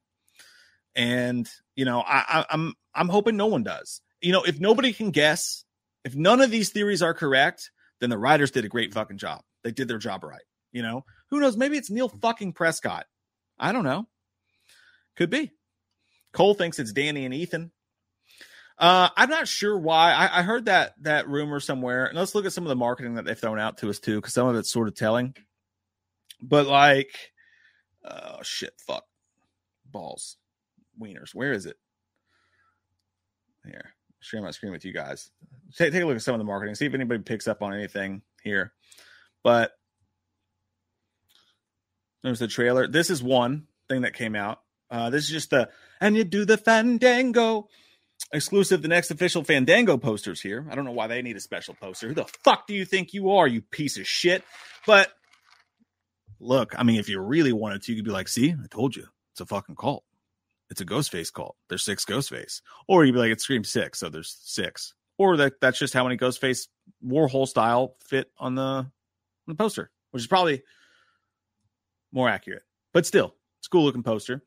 Speaker 1: And you know, I, I, I'm I'm hoping no one does. You know, if nobody can guess, if none of these theories are correct, then the writers did a great fucking job. They did their job right. You know, who knows? Maybe it's Neil fucking Prescott. I don't know. Could be. Cole thinks it's Danny and Ethan. Uh, I'm not sure why. I, I heard that that rumor somewhere. And let's look at some of the marketing that they've thrown out to us too, because some of it's sort of telling. But like, oh shit, fuck, balls, wieners. Where is it? Here, share my screen with you guys. Take, take a look at some of the marketing. See if anybody picks up on anything here. But there's the trailer. This is one thing that came out. Uh, this is just the and you do the fandango exclusive the next official fandango posters here i don't know why they need a special poster who the fuck do you think you are you piece of shit but look i mean if you really wanted to you could be like see i told you it's a fucking cult it's a ghost face cult there's six ghost face or you'd be like it's scream six so there's six or that that's just how many ghost face warhol style fit on the on the poster which is probably more accurate but still it's cool looking poster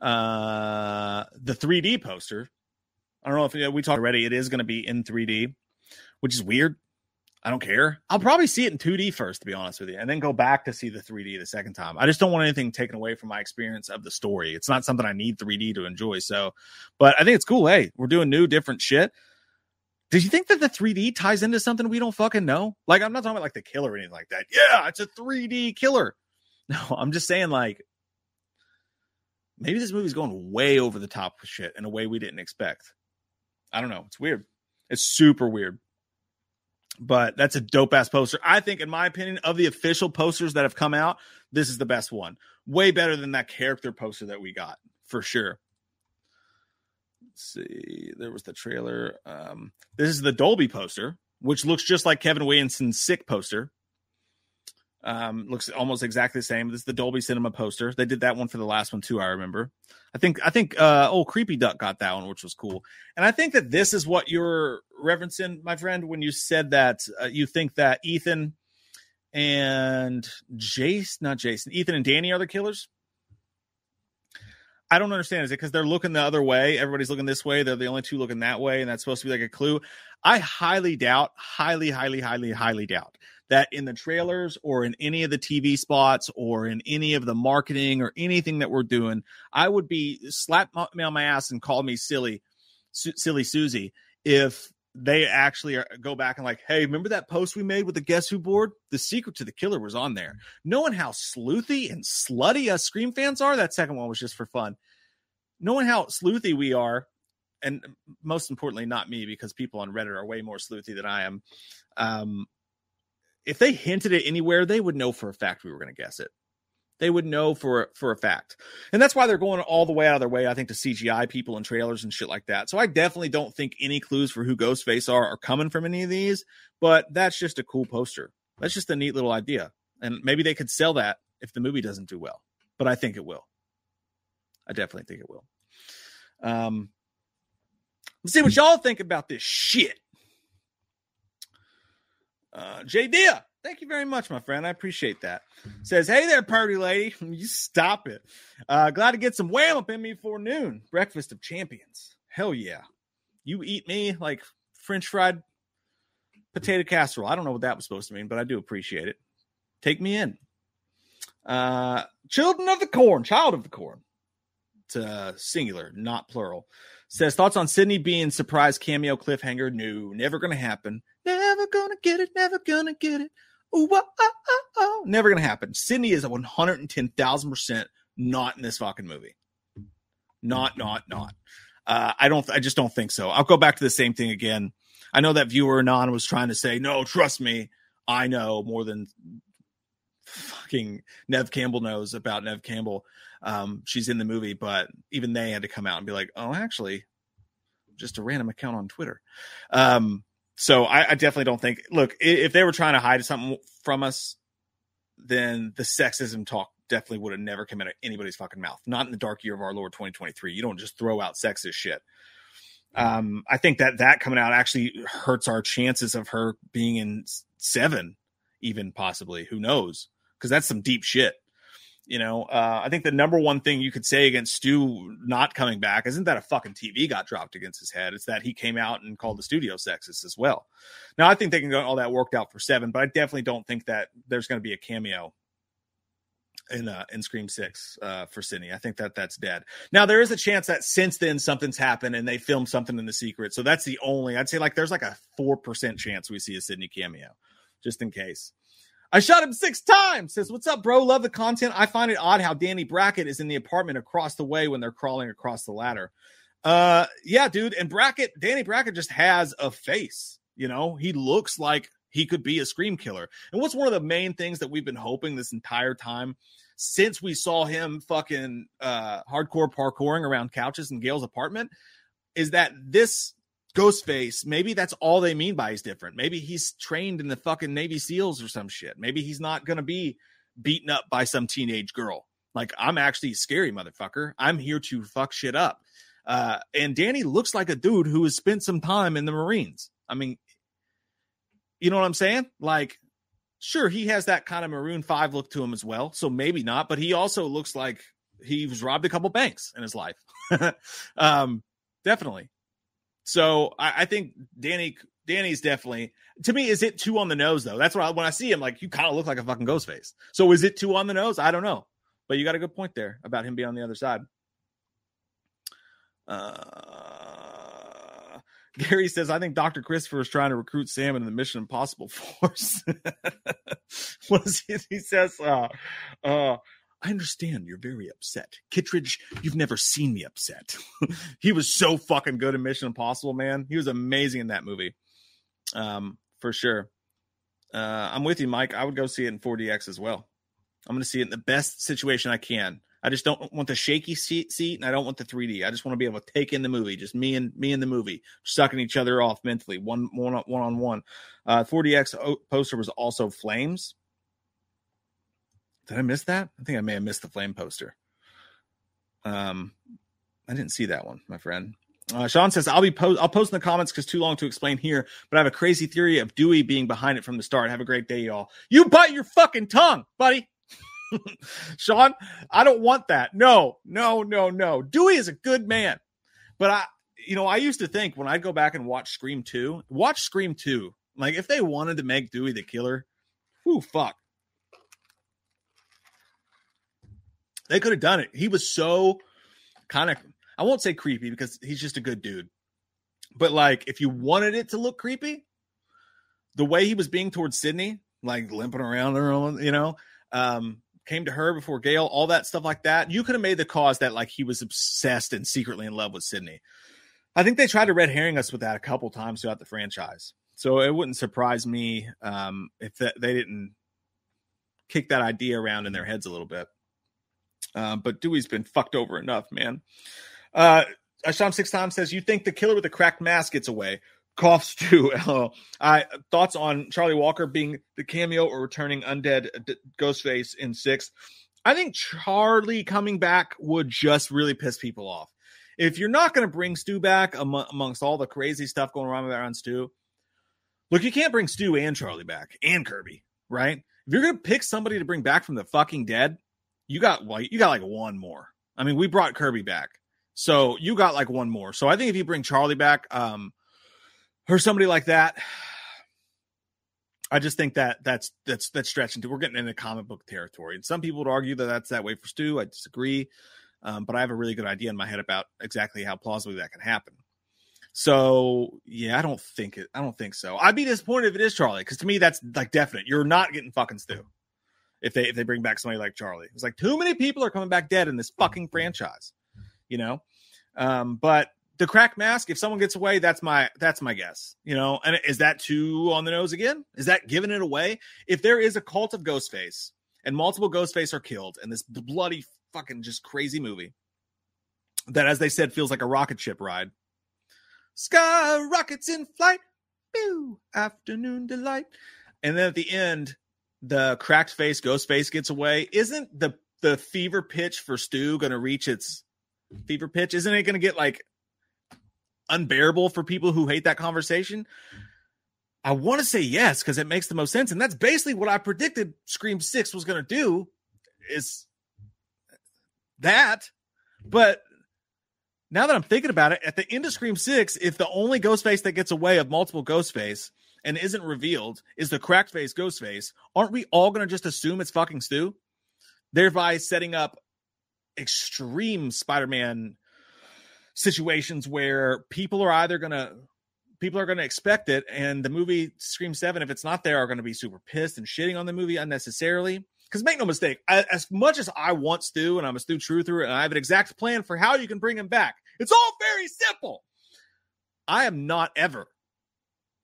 Speaker 1: uh the 3d poster I don't know if we talked already. It is going to be in 3D, which is weird. I don't care. I'll probably see it in 2D first, to be honest with you, and then go back to see the 3D the second time. I just don't want anything taken away from my experience of the story. It's not something I need 3D to enjoy. So, but I think it's cool. Hey, we're doing new, different shit. Did you think that the 3D ties into something we don't fucking know? Like, I'm not talking about like the killer or anything like that. Yeah, it's a 3D killer. No, I'm just saying, like, maybe this movie's going way over the top with shit in a way we didn't expect. I don't know. It's weird. It's super weird. But that's a dope ass poster. I think, in my opinion, of the official posters that have come out, this is the best one. Way better than that character poster that we got, for sure. Let's see. There was the trailer. Um, this is the Dolby poster, which looks just like Kevin Williamson's sick poster. Um, looks almost exactly the same. This is the Dolby Cinema poster. They did that one for the last one too. I remember. I think I think uh oh Creepy Duck got that one, which was cool. And I think that this is what you're referencing, my friend, when you said that uh, you think that Ethan and Jace, not Jason, Ethan and Danny are the killers. I don't understand. Is it because they're looking the other way? Everybody's looking this way. They're the only two looking that way, and that's supposed to be like a clue. I highly doubt, highly, highly, highly, highly doubt that in the trailers or in any of the TV spots or in any of the marketing or anything that we're doing, I would be slap me on my ass and call me silly, su- silly Susie if they actually are, go back and like, hey, remember that post we made with the Guess Who board? The secret to the killer was on there. Knowing how sleuthy and slutty us Scream fans are, that second one was just for fun. Knowing how sleuthy we are, and most importantly, not me, because people on Reddit are way more sleuthy than I am. Um, if they hinted it anywhere, they would know for a fact we were going to guess it. They would know for for a fact, and that's why they're going all the way out of their way. I think to CGI people and trailers and shit like that. So I definitely don't think any clues for who Ghostface are are coming from any of these. But that's just a cool poster. That's just a neat little idea, and maybe they could sell that if the movie doesn't do well. But I think it will. I definitely think it will. Um, let's see what y'all think about this shit. Uh, J Dia, thank you very much, my friend. I appreciate that. Says, hey there, party lady. you stop it. Uh, glad to get some wham up in me for noon. Breakfast of champions. Hell yeah. You eat me like French fried potato casserole. I don't know what that was supposed to mean, but I do appreciate it. Take me in. Uh, children of the corn, child of the corn. It's uh, singular, not plural. Says thoughts on Sidney being surprise cameo cliffhanger. No, never gonna happen. Never gonna get it. Never gonna get it. Ooh, ah, ah, ah. Never gonna happen. Sidney is a one hundred and ten thousand percent not in this fucking movie. Not, not, not. Uh, I don't. I just don't think so. I'll go back to the same thing again. I know that viewer Anon was trying to say, no, trust me. I know more than fucking Nev Campbell knows about Nev Campbell. Um, she's in the movie, but even they had to come out and be like, oh, actually, just a random account on Twitter. Um, so I, I definitely don't think. Look, if they were trying to hide something from us, then the sexism talk definitely would have never come out of anybody's fucking mouth. Not in the dark year of our Lord 2023. You don't just throw out sexist shit. Um, I think that that coming out actually hurts our chances of her being in seven, even possibly. Who knows? Because that's some deep shit. You know, uh, I think the number one thing you could say against Stu not coming back isn't that a fucking TV got dropped against his head. It's that he came out and called the studio sexist as well. Now, I think they can get all that worked out for seven, but I definitely don't think that there's going to be a cameo in uh, in Scream Six uh, for Sidney. I think that that's dead. Now there is a chance that since then something's happened and they filmed something in the secret. So that's the only I'd say like there's like a four percent chance we see a Sidney cameo, just in case. I shot him six times. Says, "What's up, bro? Love the content. I find it odd how Danny Brackett is in the apartment across the way when they're crawling across the ladder. Uh, yeah, dude. And Brackett, Danny Brackett just has a face. You know, he looks like he could be a scream killer. And what's one of the main things that we've been hoping this entire time since we saw him fucking uh hardcore parkouring around couches in Gail's apartment is that this Ghostface, maybe that's all they mean by he's different. Maybe he's trained in the fucking Navy SEALs or some shit. Maybe he's not gonna be beaten up by some teenage girl. Like I'm actually scary motherfucker. I'm here to fuck shit up. Uh, and Danny looks like a dude who has spent some time in the Marines. I mean, you know what I'm saying? Like, sure, he has that kind of Maroon 5 look to him as well. So maybe not, but he also looks like he was robbed a couple banks in his life. um, definitely. So I, I think Danny Danny's definitely to me, is it too on the nose though? That's what I, when I see him, like you kind of look like a fucking ghost face. So is it too on the nose? I don't know. But you got a good point there about him being on the other side. Uh, Gary says, I think Dr. Christopher is trying to recruit Sam in the Mission Impossible force. what is he? He says, uh, uh, I understand you're very upset. Kittridge, you've never seen me upset. he was so fucking good in Mission Impossible, man. He was amazing in that movie. Um, for sure. Uh, I'm with you, Mike. I would go see it in 4DX as well. I'm going to see it in the best situation I can. I just don't want the shaky seat, seat, and I don't want the 3D. I just want to be able to take in the movie, just me and me and the movie, sucking each other off mentally, one one one on one. Uh, 4DX poster was also flames. Did I miss that? I think I may have missed the flame poster. Um, I didn't see that one, my friend. Uh, Sean says I'll be post I'll post in the comments because too long to explain here, but I have a crazy theory of Dewey being behind it from the start. Have a great day, y'all. You bite your fucking tongue, buddy. Sean, I don't want that. No, no, no, no. Dewey is a good man. But I, you know, I used to think when I'd go back and watch Scream 2, watch Scream 2. Like if they wanted to make Dewey the killer, whoo, fuck. They could have done it. He was so kind of, I won't say creepy because he's just a good dude. But like, if you wanted it to look creepy, the way he was being towards Sidney, like limping around her, you know, um, came to her before Gail, all that stuff like that. You could have made the cause that like he was obsessed and secretly in love with Sidney. I think they tried to red herring us with that a couple times throughout the franchise. So it wouldn't surprise me um, if they didn't kick that idea around in their heads a little bit. Uh, but Dewey's been fucked over enough, man. Uh, Asham Six Tom says, You think the killer with the cracked mask gets away? Coughs too. I thoughts on Charlie Walker being the cameo or returning undead D- Ghostface in six. I think Charlie coming back would just really piss people off. If you're not going to bring Stu back amo- amongst all the crazy stuff going around around Stu, look, you can't bring Stu and Charlie back and Kirby, right? If you're going to pick somebody to bring back from the fucking dead, you got like you got like one more. I mean, we brought Kirby back, so you got like one more. So I think if you bring Charlie back, um, or somebody like that, I just think that that's that's that's stretching. We're getting into comic book territory, and some people would argue that that's that way for Stu. I disagree, um, but I have a really good idea in my head about exactly how plausibly that can happen. So yeah, I don't think it. I don't think so. I'd be disappointed if it is Charlie, because to me that's like definite. You're not getting fucking Stu if they if they bring back somebody like Charlie. It's like too many people are coming back dead in this fucking franchise, you know. Um, but the crack mask, if someone gets away, that's my that's my guess, you know. And is that too on the nose again? Is that giving it away? If there is a cult of Ghostface and multiple Ghostface are killed in this bloody fucking just crazy movie that, as they said, feels like a rocket ship ride. Sky rockets in flight, pew, afternoon delight, and then at the end, the cracked face ghost face gets away isn't the the fever pitch for stu going to reach its fever pitch? Isn't it going to get like unbearable for people who hate that conversation? I want to say yes because it makes the most sense and that's basically what i predicted scream 6 was going to do is that but now that i'm thinking about it at the end of scream 6 if the only ghost face that gets away of multiple ghost face and isn't revealed is the cracked face ghost face, aren't we all going to just assume it's fucking Stu? Thereby setting up extreme Spider Man situations where people are either going to. People are going to expect it, and the movie Scream Seven, if it's not there, are going to be super pissed and shitting on the movie unnecessarily. Because make no mistake, I, as much as I want Stu, and I'm a Stu truther, and I have an exact plan for how you can bring him back, it's all very simple. I am not ever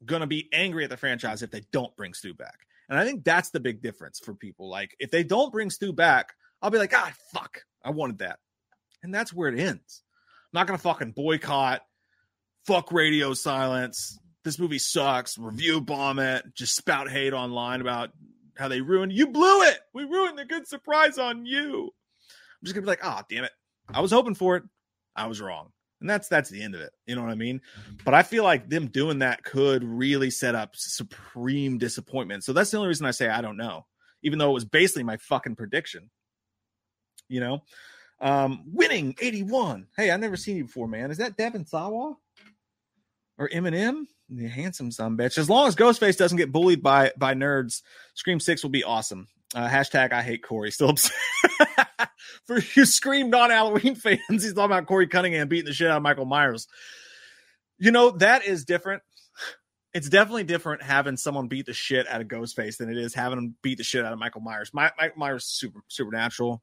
Speaker 1: going to be angry at the franchise if they don't bring Stu back. And I think that's the big difference for people. Like, if they don't bring Stu back, I'll be like, ah, fuck, I wanted that. And that's where it ends. I'm not going to fucking boycott, fuck radio silence. This movie sucks. Review bomb it. Just spout hate online about how they ruined. You blew it. We ruined the good surprise on you. I'm just going to be like, ah, oh, damn it. I was hoping for it. I was wrong and that's that's the end of it you know what i mean? But i feel like them doing that could really set up supreme disappointment. So that's the only reason i say i don't know even though it was basically my fucking prediction you know? Um winning 81 hey i never seen you before man. Is that Devon Sawa? Or eminem? The handsome son bitch. As long as ghostface doesn't get bullied by by nerds scream 6 will be awesome uh, hashtag I hate Corey. Still upset. For you scream non Halloween fans, he's talking about Corey Cunningham beating the shit out of Michael Myers. You know, that is different. It's definitely different having someone beat the shit out of Ghostface than it is having him beat the shit out of Michael Myers. My, Myers is super supernatural,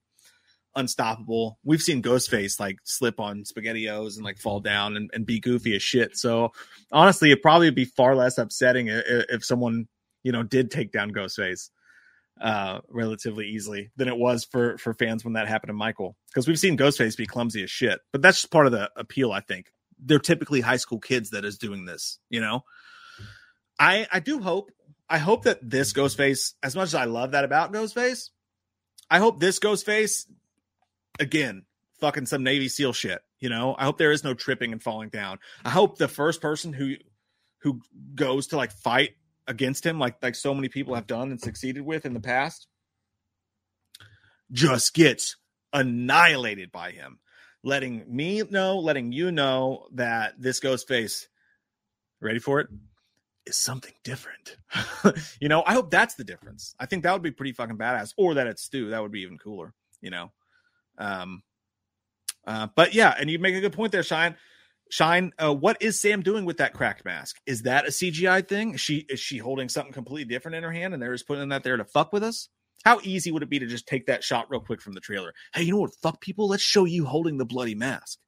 Speaker 1: unstoppable. We've seen Ghostface like slip on spaghettios and like fall down and, and be goofy as shit. So honestly, it probably would be far less upsetting if, if someone, you know, did take down Ghostface uh, relatively easily than it was for for fans when that happened to Michael. Because we've seen Ghostface be clumsy as shit, but that's just part of the appeal. I think they're typically high school kids that is doing this. You know, I I do hope I hope that this Ghostface, as much as I love that about Ghostface, I hope this Ghostface again fucking some Navy SEAL shit. You know, I hope there is no tripping and falling down. I hope the first person who who goes to like fight against him like like so many people have done and succeeded with in the past just gets annihilated by him letting me know letting you know that this ghost face ready for it? Is something different. You know i hope that's the difference. I think that would be pretty fucking badass or that it's stu that would be even cooler you know? Um uh but yeah and you make a good point there shine Shine, uh, what is Sam doing with that cracked mask? Is that a CGI thing? She is she holding something completely different in her hand and they're just putting that there to fuck with us? How easy would it be to just take that shot real quick from the trailer? Hey, you know what? Fuck people. Let's show you holding the bloody mask.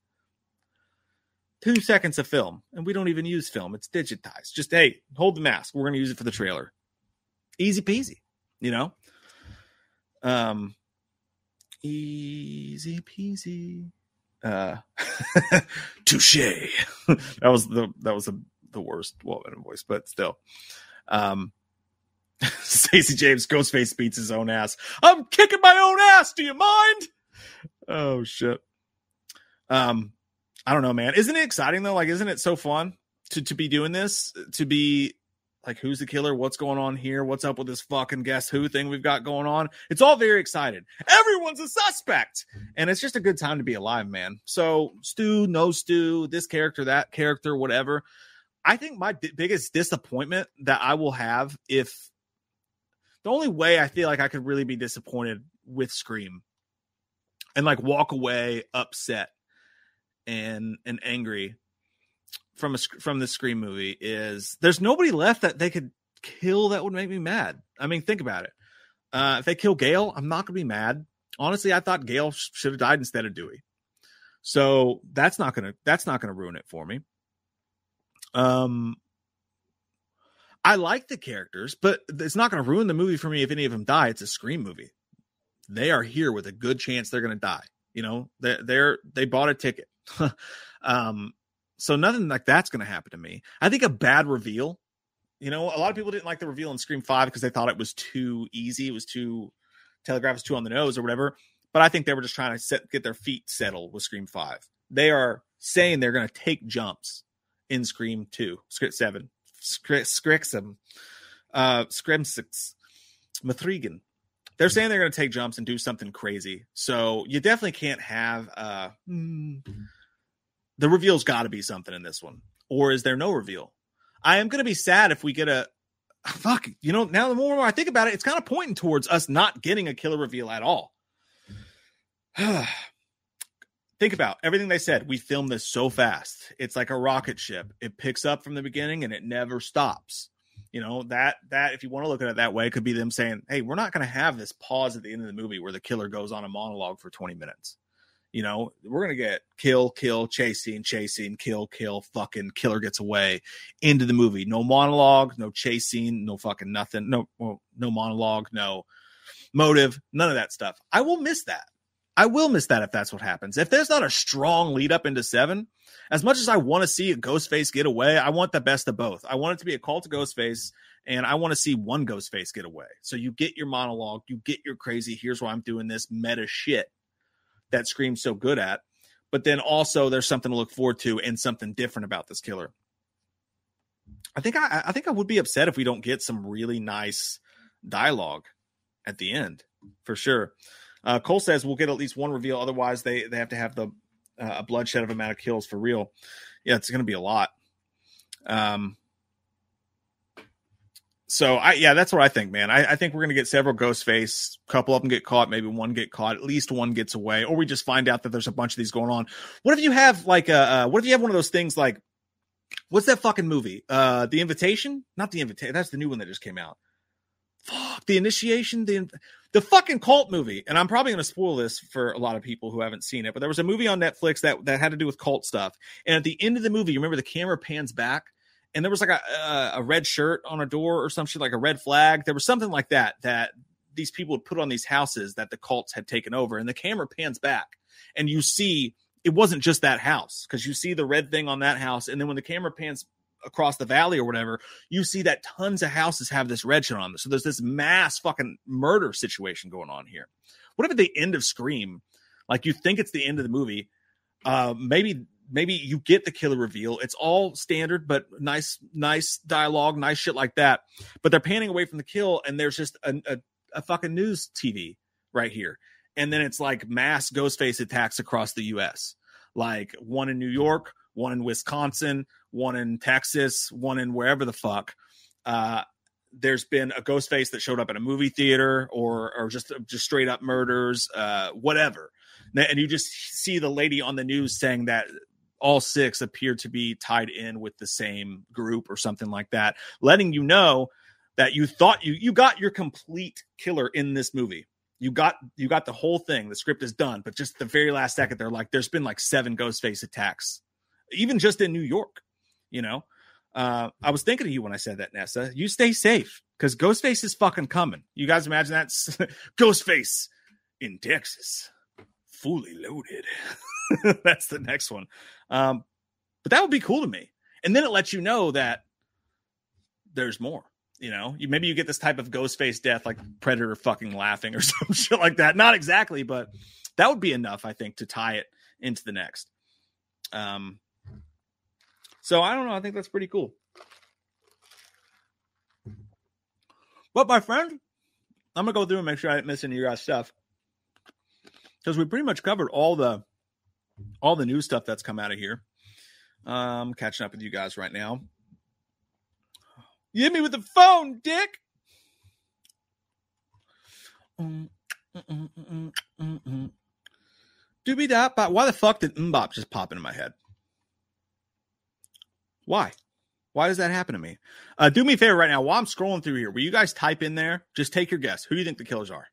Speaker 1: Two seconds of film, and we don't even use film. It's digitized. Just hey, hold the mask. We're gonna use it for the trailer. Easy peasy, you know. Um, Easy peasy. Uh, touche. that was the that was the the worst Waltman voice, but still. Um, Stacey James Ghostface beats his own ass. I'm kicking my own ass. Do you mind? Oh shit. Um, I don't know, man. Isn't it exciting though? Like, isn't it so fun to to be doing this? To be like, who's the killer? What's going on here? What's up with this fucking guess who thing we've got going on? It's all very excited. Everyone's a suspect, and it's just a good time to be alive, man. So, Stu, no Stu, this character, that character, whatever. I think my b- biggest disappointment that I will have if the only way I feel like I could really be disappointed with Scream and like walk away upset and and angry from a from the Scream movie is there's nobody left that they could kill that would make me mad. I mean, think about it. Uh, if they kill Gail, I'm not gonna be mad. Honestly, I thought Gail sh- should have died instead of Dewey. So that's not gonna that's not gonna ruin it for me. Um, I like the characters, but it's not to ruin the movie for me if any of them die. It's a Scream movie. They are here with a good chance they're to die. You know, they're, they're they bought a ticket. um, so nothing like that's going to happen to me. I think a bad reveal. You know, a lot of people didn't like the reveal in Scream Five because they thought it was too easy. It was too telegraph was too on the nose or whatever. But I think they were just trying to set, get their feet settled with Scream Five. They are saying they're going to take jumps in Scream Two, Script Seven, Scrixum, uh, Scrimsix, Mathregan. They're saying they're going to take jumps and do something crazy. So you definitely can't have uh, hmm, the reveal's got to be something in this one, or is there no reveal? I am going to be sad if we get a fuck. You know, now the more and more I think about it, it's kind of pointing towards us not getting a killer reveal at all. think about everything they said. We filmed this so fast. It's like a rocket ship. It picks up from the beginning and it never stops. You know, that that if you want to look at it that way, could be them saying, Hey, we're not gonna have this pause at the end of the movie where the killer goes on a monologue for 20 minutes. You know, we're gonna get kill, kill, chasing, chasing, kill, kill, fucking killer gets away into the movie. No monologue, no chasing, no fucking nothing, no well, no monologue, no motive, none of that stuff. I will miss that. I will miss that if that's what happens. If there's not a strong lead up into seven, as much as I want to see a Ghostface get away, I want the best of both. I want it to be a call to Ghostface, and I want to see one Ghostface get away. So you get your monologue, you get your crazy, here's why I'm doing this meta shit that Scream's so good at. But then also there's something to look forward to and something different about this killer. I think I, I think I would be upset if we don't get some really nice dialogue at the end, for sure. Uh, Cole says we'll get at least one reveal. Otherwise, they they have to have the uh, a bloodshed of amount of kills for real. Yeah, it's going to be a lot. Um. So I yeah, that's what I think, man. I, I think we're to get several Ghostface. A couple of them get caught, maybe one get caught. At least one gets away, or we just find out that there's a bunch of these going on. What if you have like a uh, what if you have one of those things like what's that fucking movie? Uh, The Invitation? Not The Invitation. That's the new one that just came out. Fuck the initiation. The the fucking cult movie, and I'm probably to spoil this for a lot of people who haven't seen it, but there was a movie on Netflix that that had to do with cult stuff. And at the end of the movie, you remember the camera pans back, and there was like a a, red shirt on a door or some shit, like a red flag. There was something like that that these people would put on these houses that the cults had taken over, and the camera pans back, and you see it wasn't just that house because you see the red thing on that house, and then when the camera pans across the valley or whatever, you see that tons of houses have this red shit on them. So there's this mass fucking murder situation going on here. What if at the end of Scream, like you think it's the end of the movie, uh, maybe maybe you get the killer reveal. It's all standard, but nice, nice dialogue, nice shit like that. But they're panning away from the kill, and there's just a, a, a fucking news TV right here. And then it's like mass Ghostface attacks across the U.S. Like one in New York, one in Wisconsin, one in Texas, one in wherever the fuck. Uh, there's been a ghost face that showed up at a movie theater or or just just straight up murders, uh, whatever. And you just see the lady on the news saying that all six appear to be tied in with the same group or something like that, letting you know that you thought you you got your complete killer in this movie. You got you got the whole thing. The script is done, but just the very last second, they're like, "There's been like seven Ghostface attacks, even just in New York." You know, uh, I was thinking of you when I said that, Nessa. You stay safe because Ghostface is fucking coming. You guys imagine that Ghostface in Texas, fully loaded. That's the next one. Um, but that would be cool to me. And then it lets you know that there's more. You know, you maybe you get this type of ghost face death like Predator fucking laughing or some shit like that. Not exactly, but that would be enough, I think, to tie it into the next. Um, so I don't know. I think that's pretty cool. But my friend, I'm gonna go through and make sure I didn't miss any of your guys' stuff because we pretty much covered all the all the new stuff that's come out of here. Um, I'm catching up with you guys right now. You hit me with the phone, Dick. Mm, mm, mm. Doobie bop. Why the fuck did mbop just pop into my head? Why? Why does that happen to me? Uh, do me a favor right now. While I'm scrolling through here, will you guys type in there? Just take your guess. Who do you think the killers are?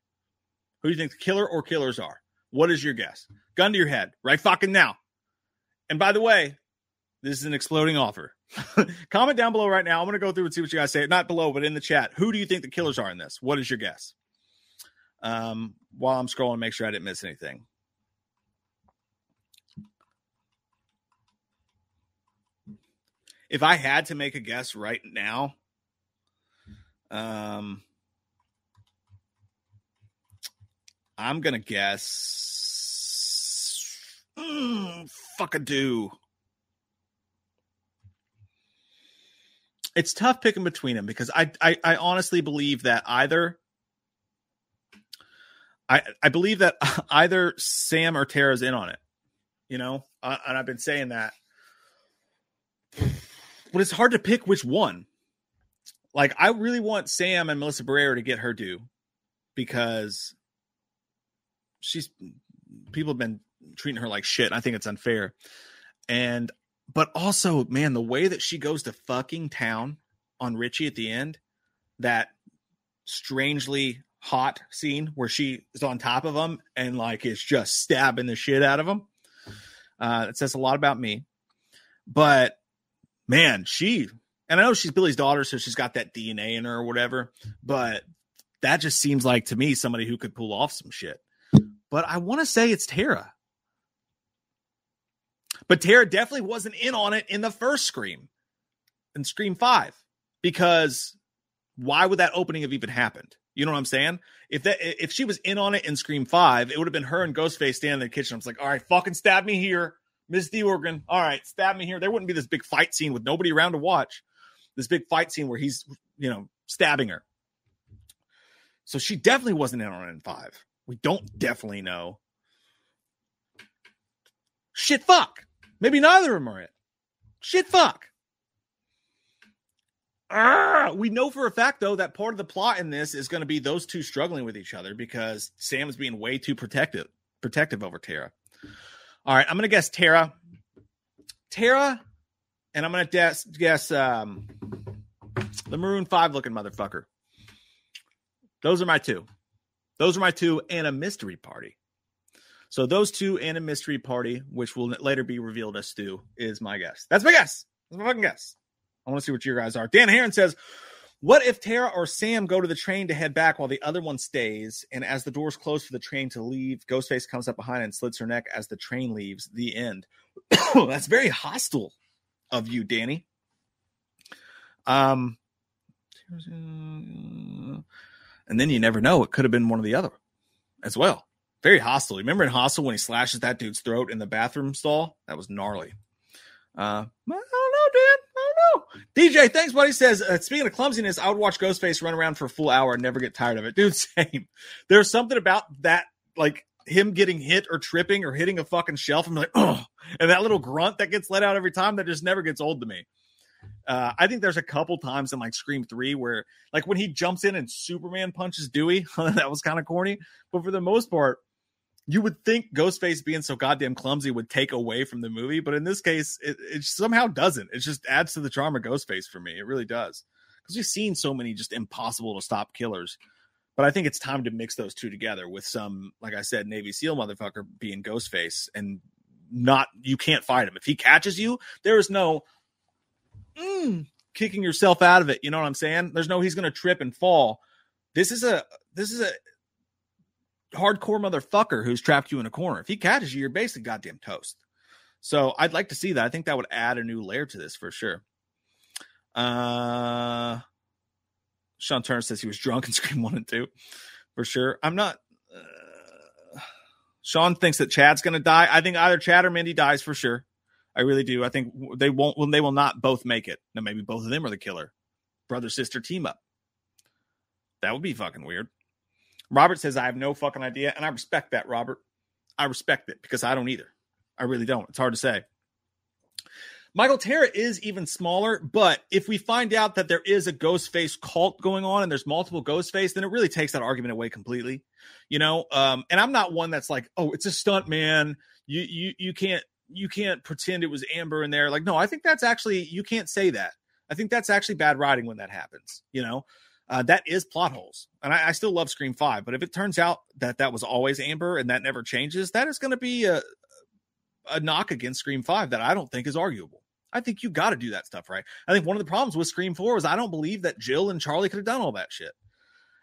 Speaker 1: Who do you think the killer or killers are? What is your guess? Gun to your head, right fucking now. And by the way, this is an exploding offer. Comment down below right now. I'm going to go through and see what you guys say. Not below, but in the chat. Who do you think the killers are in this? What is your guess? Um, while I'm scrolling, make sure I didn't miss anything. If I had to make a guess right now, um, I'm gonna guess. Mm, fuck a do. It's tough picking between them because I, I I honestly believe that either I I believe that either Sam or Tara's in on it. You know, uh, and I've been saying that, but it's hard to pick which one. Like, I really want Sam and Melissa Barrera to get her due because she's people have been treating her like shit. I think it's unfair. And but also, man, the way that she goes to fucking town on Richie at the end, that strangely hot scene where she is on top of him and like is just stabbing the shit out of him. Uh, it says a lot about me. But man, she and I know she's Billy's daughter, so she's got that DNA in her or whatever. But that just seems like to me somebody who could pull off some shit. But I want to say it's Tara. But Tara definitely wasn't in on it in the first Scream, in Scream 5, because why would that opening have even happened? You know what I'm saying? If that if she was in on it in Scream 5, it would have been her and Ghostface standing in the kitchen. I was like, all right, fucking stab me here. Miss D Organ. All right, stab me here. There wouldn't be this big fight scene with nobody around to watch. This big fight scene where he's, you know, stabbing her. So she definitely wasn't in on it in five. We don't definitely know. Shit, fuck. Maybe neither of them are it. Shit, fuck. Ah, we know for a fact though that part of the plot in this is going to be those two struggling with each other because Sam is being way too protective, protective over Tara. All right, I'm going to guess Tara. Tara, and I'm going to guess guess um, the Maroon Five looking motherfucker. Those are my two. Those are my two, and a mystery party. So those two and a mystery party, which will later be revealed as Stu, is my guess. That's my guess. That's my fucking guess. I want to see what your guys are. Dan Heron says, "What if Tara or Sam go to the train to head back while the other one stays? And as the doors close for the train to leave, Ghostface comes up behind and slits her neck as the train leaves. The end. That's very hostile of you, Danny. Um, and then you never know; it could have been one or the other as well. Very hostile. Remember in Hostel when he slashes that dude's throat in the bathroom stall? That was gnarly. Uh, I don't know, Dan. I don't know. DJ, thanks, buddy. Says, uh, speaking of clumsiness, I would watch Ghostface run around for a full hour and never get tired of it. Dude, same. There's something about that, like him getting hit or tripping or hitting a fucking shelf. I'm like, oh, and that little grunt that gets let out every time that just never gets old to me. Uh, I think there's a couple times in like Scream 3 where, like, when he jumps in and Superman punches Dewey, that was kind of corny. But for the most part, you would think Ghostface being so goddamn clumsy would take away from the movie, but in this case, it, it somehow doesn't. It just adds to the charm of Ghostface for me. It really does. Because we've seen so many just impossible to stop killers. But I think it's time to mix those two together with some, like I said, Navy SEAL motherfucker being Ghostface and not, you can't fight him. If he catches you, there is no mm, kicking yourself out of it. You know what I'm saying? There's no, he's going to trip and fall. This is a, this is a, hardcore motherfucker who's trapped you in a corner. If he catches you, you're basically goddamn toast. So I'd like to see that. I think that would add a new layer to this for sure. Uh, Sean Turner says he was drunk in Scream One and Two, for sure. I'm not. Uh, Sean thinks that Chad's going to die. I think either Chad or Mindy dies for sure. I really do. I think they won't. They will not both make it. Now maybe both of them are the killer, brother sister team up. That would be fucking weird. Robert says I have no fucking idea, and I respect that, Robert. I respect it because I don't either. I really don't. It's hard to say. Michael Tara is even smaller, but if we find out that there is a Ghostface cult going on and there's multiple Ghostface, then it really takes that argument away completely. You know, um, and I'm not one that's like, oh, it's a stunt, man. You you you can't you can't pretend it was Amber in there. Like, no, I think that's actually you can't say that. I think that's actually bad writing when that happens. You know, uh, that is plot holes, and I, I still love Scream Five. But if it turns out that that was always Amber and that never changes, that is going to be a a knock against Scream 5 that I don't think is arguable. I think you got to do that stuff right. I think one of the problems with Scream 4 is I don't believe that Jill and Charlie could have done all that shit.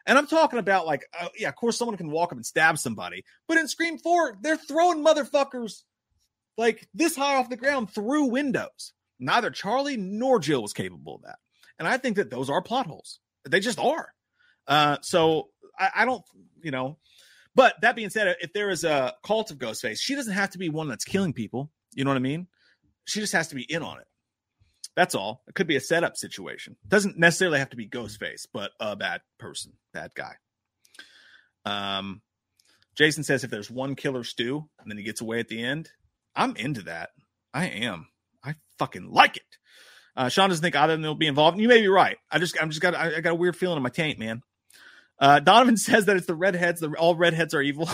Speaker 1: And I'm talking about like, uh, yeah, of course someone can walk up and stab somebody, but in Scream 4, they're throwing motherfuckers like this high off the ground through windows. Neither Charlie nor Jill was capable of that. And I think that those are plot holes. They just are. Uh, so I, I don't, you know, but that being said, if there is a cult of Ghostface, she doesn't have to be one that's killing people. You know what I mean? She just has to be in on it. That's all. It could be a setup situation. Doesn't necessarily have to be Ghostface, but a bad person, bad guy. Um, Jason says if there's one killer Stu and then he gets away at the end, I'm into that. I am. I fucking like it. Uh, Sean doesn't think either of them will be involved. And you may be right. I just, I'm just got, I, I got a weird feeling in my taint, man. Uh, Donovan says that it's the redheads. The, all redheads are evil.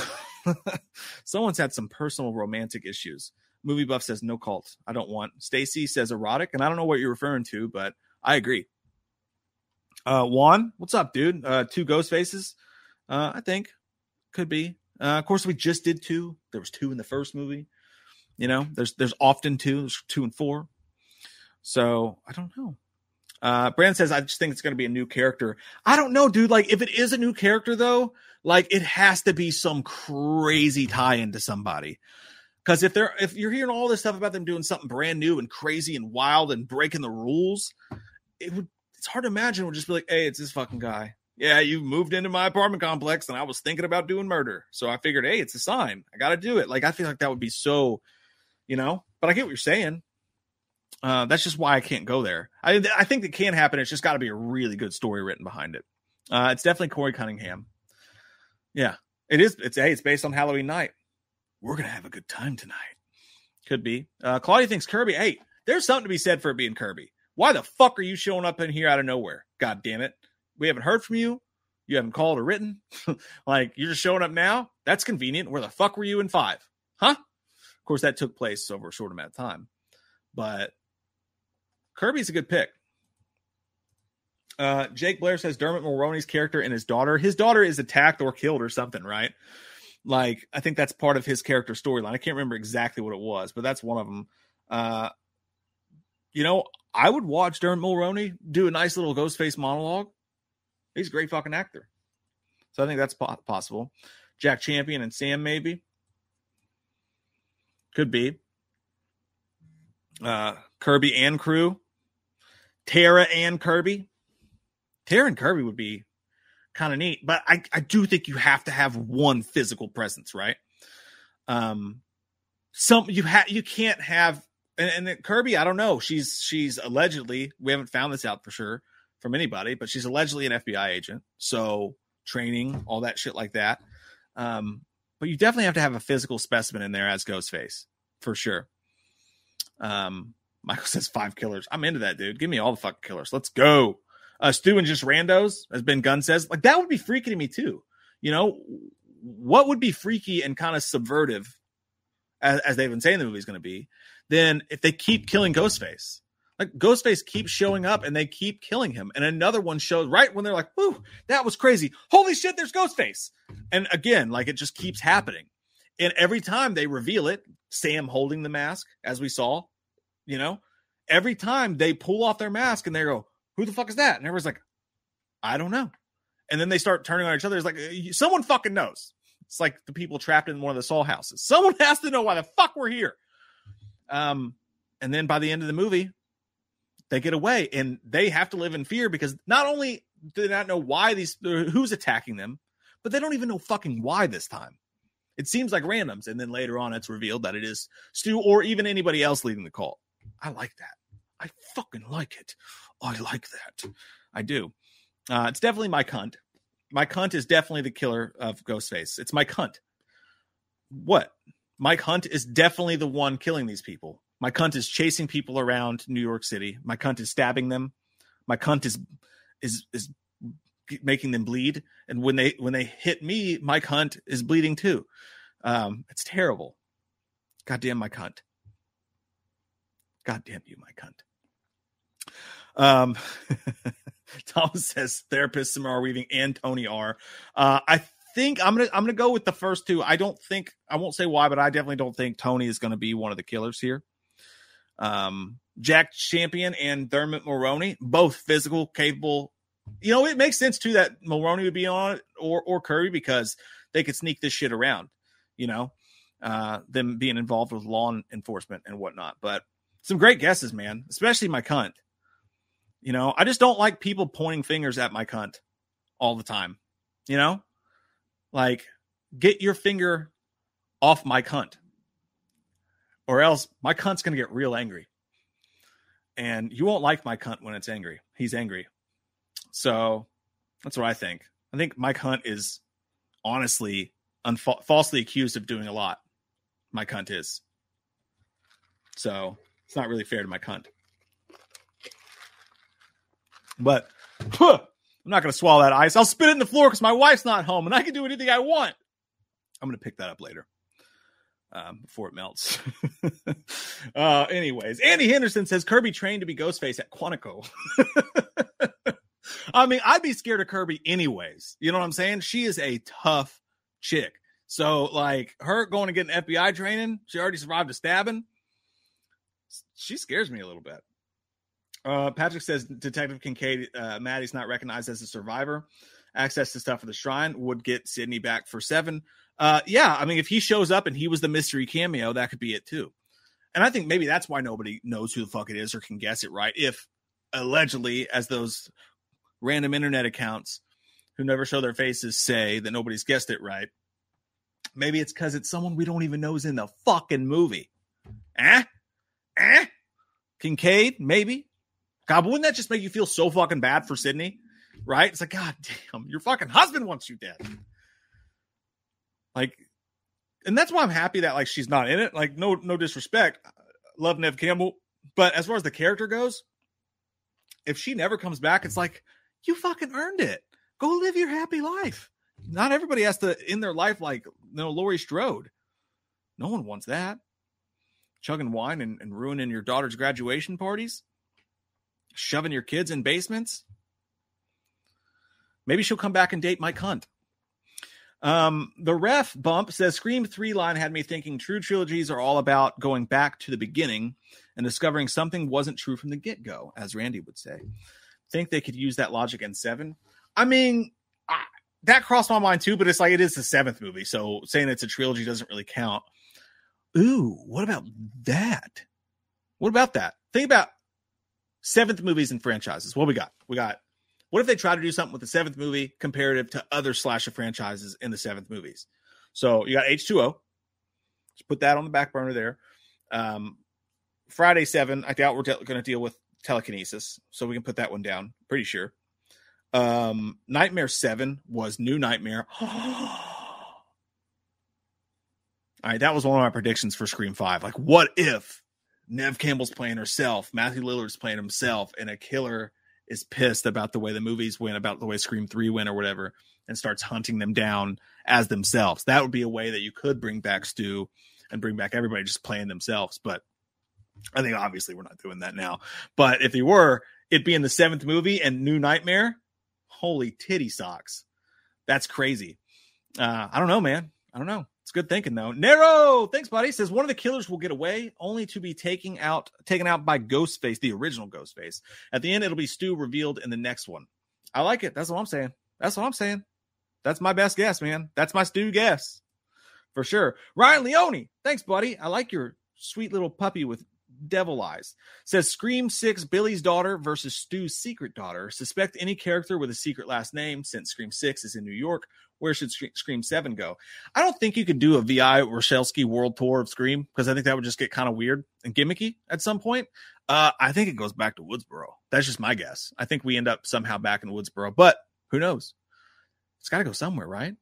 Speaker 1: Someone's had some personal romantic issues. Movie buff says no cult. I don't want. Stacy says erotic, and I don't know what you're referring to, but I agree. Uh, Juan, what's up, dude? Uh, two ghost faces. Uh, I think could be. Uh, of course, we just did two. There was two in the first movie. You know, there's there's often two. There's two and four. So I don't know. Uh, Brand says, I just think it's going to be a new character. I don't know, dude. Like, if it is a new character, though, like it has to be some crazy tie into somebody. Because if they're if you're hearing all this stuff about them doing something brand new and crazy and wild and breaking the rules, it would it's hard to imagine. We'll just be like, hey, it's this fucking guy. Yeah, you moved into my apartment complex and I was thinking about doing murder. So I figured, hey, it's a sign. I got to do it. Like, I feel like that would be so, you know, but I get what you're saying. Uh, that's just why I can't go there. I I think it can happen. It's just got to be a really good story written behind it. Uh, it's definitely Corey Cunningham. Yeah, it is. It's hey, it's based on Halloween night. We're gonna have a good time tonight. Could be. Uh, Claudia thinks Kirby. Hey, there's something to be said for it being Kirby. Why the fuck are you showing up in here out of nowhere? God damn it. We haven't heard from you. You haven't called or written. like you're just showing up now. That's convenient. Where the fuck were you in five? Huh? Course, that took place over a short amount of time. But Kirby's a good pick. Uh, Jake Blair says Dermot Mulroney's character and his daughter. His daughter is attacked or killed or something, right? Like I think that's part of his character storyline. I can't remember exactly what it was, but that's one of them. Uh, you know, I would watch Dermot Mulroney do a nice little Ghostface monologue. He's a great fucking actor, so I think that's po- possible. Jack Champion and Sam maybe could be. Uh, Kirby and crew, Tara and Kirby. Tara and Kirby would be kind of neat, but I, I do think you have to have one physical presence, right? Um, some you have you can't have and, and Kirby, I don't know. She's she's allegedly we haven't found this out for sure from anybody, but she's allegedly an FBI agent. So training, all that shit like that. Um, but you definitely have to have a physical specimen in there as Ghostface for sure. Um, Michael says five killers. I'm into that, dude. Give me all the fucking killers. Let's go. Uh, Stu and just randos, as Ben Gunn says, like that would be freaky to me too. You know, what would be freaky and kind of subvertive, as, as they've been saying the movie's going to be, then if they keep killing Ghostface, like Ghostface keeps showing up and they keep killing him, and another one shows right when they're like, "Whoo, that was crazy! Holy shit, there's Ghostface!" And again, like it just keeps happening, and every time they reveal it, Sam holding the mask, as we saw, you know, every time they pull off their mask and they go, "Who the fuck is that?" And everyone's like, "I don't know." And then they start turning on each other. It's like someone fucking knows. It's like the people trapped in one of the Saw houses. Someone has to know why the fuck we're here. Um, and then by the end of the movie, they get away and they have to live in fear because not only do they not know why these who's attacking them, but they don't even know fucking why this time. It seems like randoms, and then later on, it's revealed that it is Stu or even anybody else leading the cult. I like that. I fucking like it. I like that. I do. Uh, it's definitely my cunt. My cunt is definitely the killer of Ghostface. It's my cunt. What? Mike Hunt is definitely the one killing these people. My cunt is chasing people around New York City. My cunt is stabbing them. My cunt is is is making them bleed. And when they when they hit me, my cunt is bleeding too. Um, it's terrible. Goddamn my cunt. Goddamn you, my cunt. Um, Thomas says therapist Samara Weaving and Tony are. Uh, I think I'm gonna I'm gonna go with the first two. I don't think I won't say why, but I definitely don't think Tony is gonna be one of the killers here. Um, Jack Champion and Dermot Mulroney, both physical, capable. You know, it makes sense too that Mulroney would be on it or or Kirby because they could sneak this shit around. You know, uh, them being involved with law enforcement and whatnot. But some great guesses, man, especially my cunt. You know, I just don't like people pointing fingers at my cunt all the time. You know, like get your finger off my cunt, or else my cunt's gonna get real angry, and you won't like my cunt when it's angry. He's angry, so that's what I think. I think Mike Hunt is honestly unfa- falsely accused of doing a lot. My cunt is. So it's not really fair to my cunt. But huh, I'm not going to swallow that ice. I'll spit it in the floor because my wife's not home and I can do anything I want. I'm going to pick that up later um, before it melts. uh, anyways, Andy Henderson says Kirby trained to be Ghostface at Quantico. I mean, I'd be scared of Kirby anyways. You know what I'm saying? She is a tough chick. So, like, her going to get an FBI training, she already survived a stabbing. She scares me a little bit. Uh, Patrick says Detective Kincaid, uh, Maddie's not recognized as a survivor. Access to stuff for the shrine would get Sidney back for seven. Uh, yeah, I mean, if he shows up and he was the mystery cameo, that could be it too. And I think maybe that's why nobody knows who the fuck it is or can guess it right. If allegedly, as those random internet accounts who never show their faces say that nobody's guessed it right, maybe it's because it's someone we don't even know is in the fucking movie. Eh? Eh? Kincaid, maybe. God, wouldn't that just make you feel so fucking bad for Sidney? Right? It's like, God damn, your fucking husband wants you dead. Like, and that's why I'm happy that like she's not in it. Like, no, no disrespect. Love Nev Campbell. But as far as the character goes, if she never comes back, it's like, you fucking earned it. Go live your happy life. Not everybody has to end their life like you know, Laurie Strode. No one wants that. Chugging wine and, and ruining your daughter's graduation parties shoving your kids in basements. Maybe she'll come back and date Mike Hunt. Um, the ref bump says Scream 3 line had me thinking true trilogies are all about going back to the beginning and discovering something wasn't true from the get go, as Randy would say. Think they could use that logic in seven? I mean, I, that crossed my mind too, but it's like it is the seventh movie, so saying it's a trilogy doesn't really count. Ooh, what about that? What about that? Think about seventh movies and franchises. What we got? We got. What if they try to do something with the seventh movie comparative to other slasher franchises in the seventh movies? So you got H two O. Just put that on the back burner there. Um, Friday seven. I doubt we're going to deal with telekinesis, so we can put that one down. Pretty sure. Um, Nightmare seven was New Nightmare. All right, that was one of my predictions for Scream Five. Like, what if Nev Campbell's playing herself, Matthew Lillard's playing himself, and a killer is pissed about the way the movies went, about the way Scream 3 went or whatever, and starts hunting them down as themselves. That would be a way that you could bring back Stu and bring back everybody just playing themselves. But I think obviously we're not doing that now. But if you were, it'd be in the seventh movie and New Nightmare, holy titty socks. That's crazy. Uh, I don't know, man. I don't know. It's good thinking though. Nero, thanks, buddy. Says one of the killers will get away, only to be taken out taken out by Ghostface, the original Ghostface. At the end, it'll be Stu revealed in the next one. I like it. That's what I'm saying. That's what I'm saying. That's my best guess, man. That's my Stu guess for sure. Ryan Leone, thanks, buddy. I like your sweet little puppy with devil eyes. Says Scream 6 Billy's daughter versus Stu's secret daughter. Suspect any character with a secret last name since Scream 6 is in New York. Where should Scream 7 go? I don't think you could do a VI Rochelski world tour of Scream because I think that would just get kind of weird and gimmicky at some point. Uh, I think it goes back to Woodsboro. That's just my guess. I think we end up somehow back in Woodsboro, but who knows? It's got to go somewhere, right?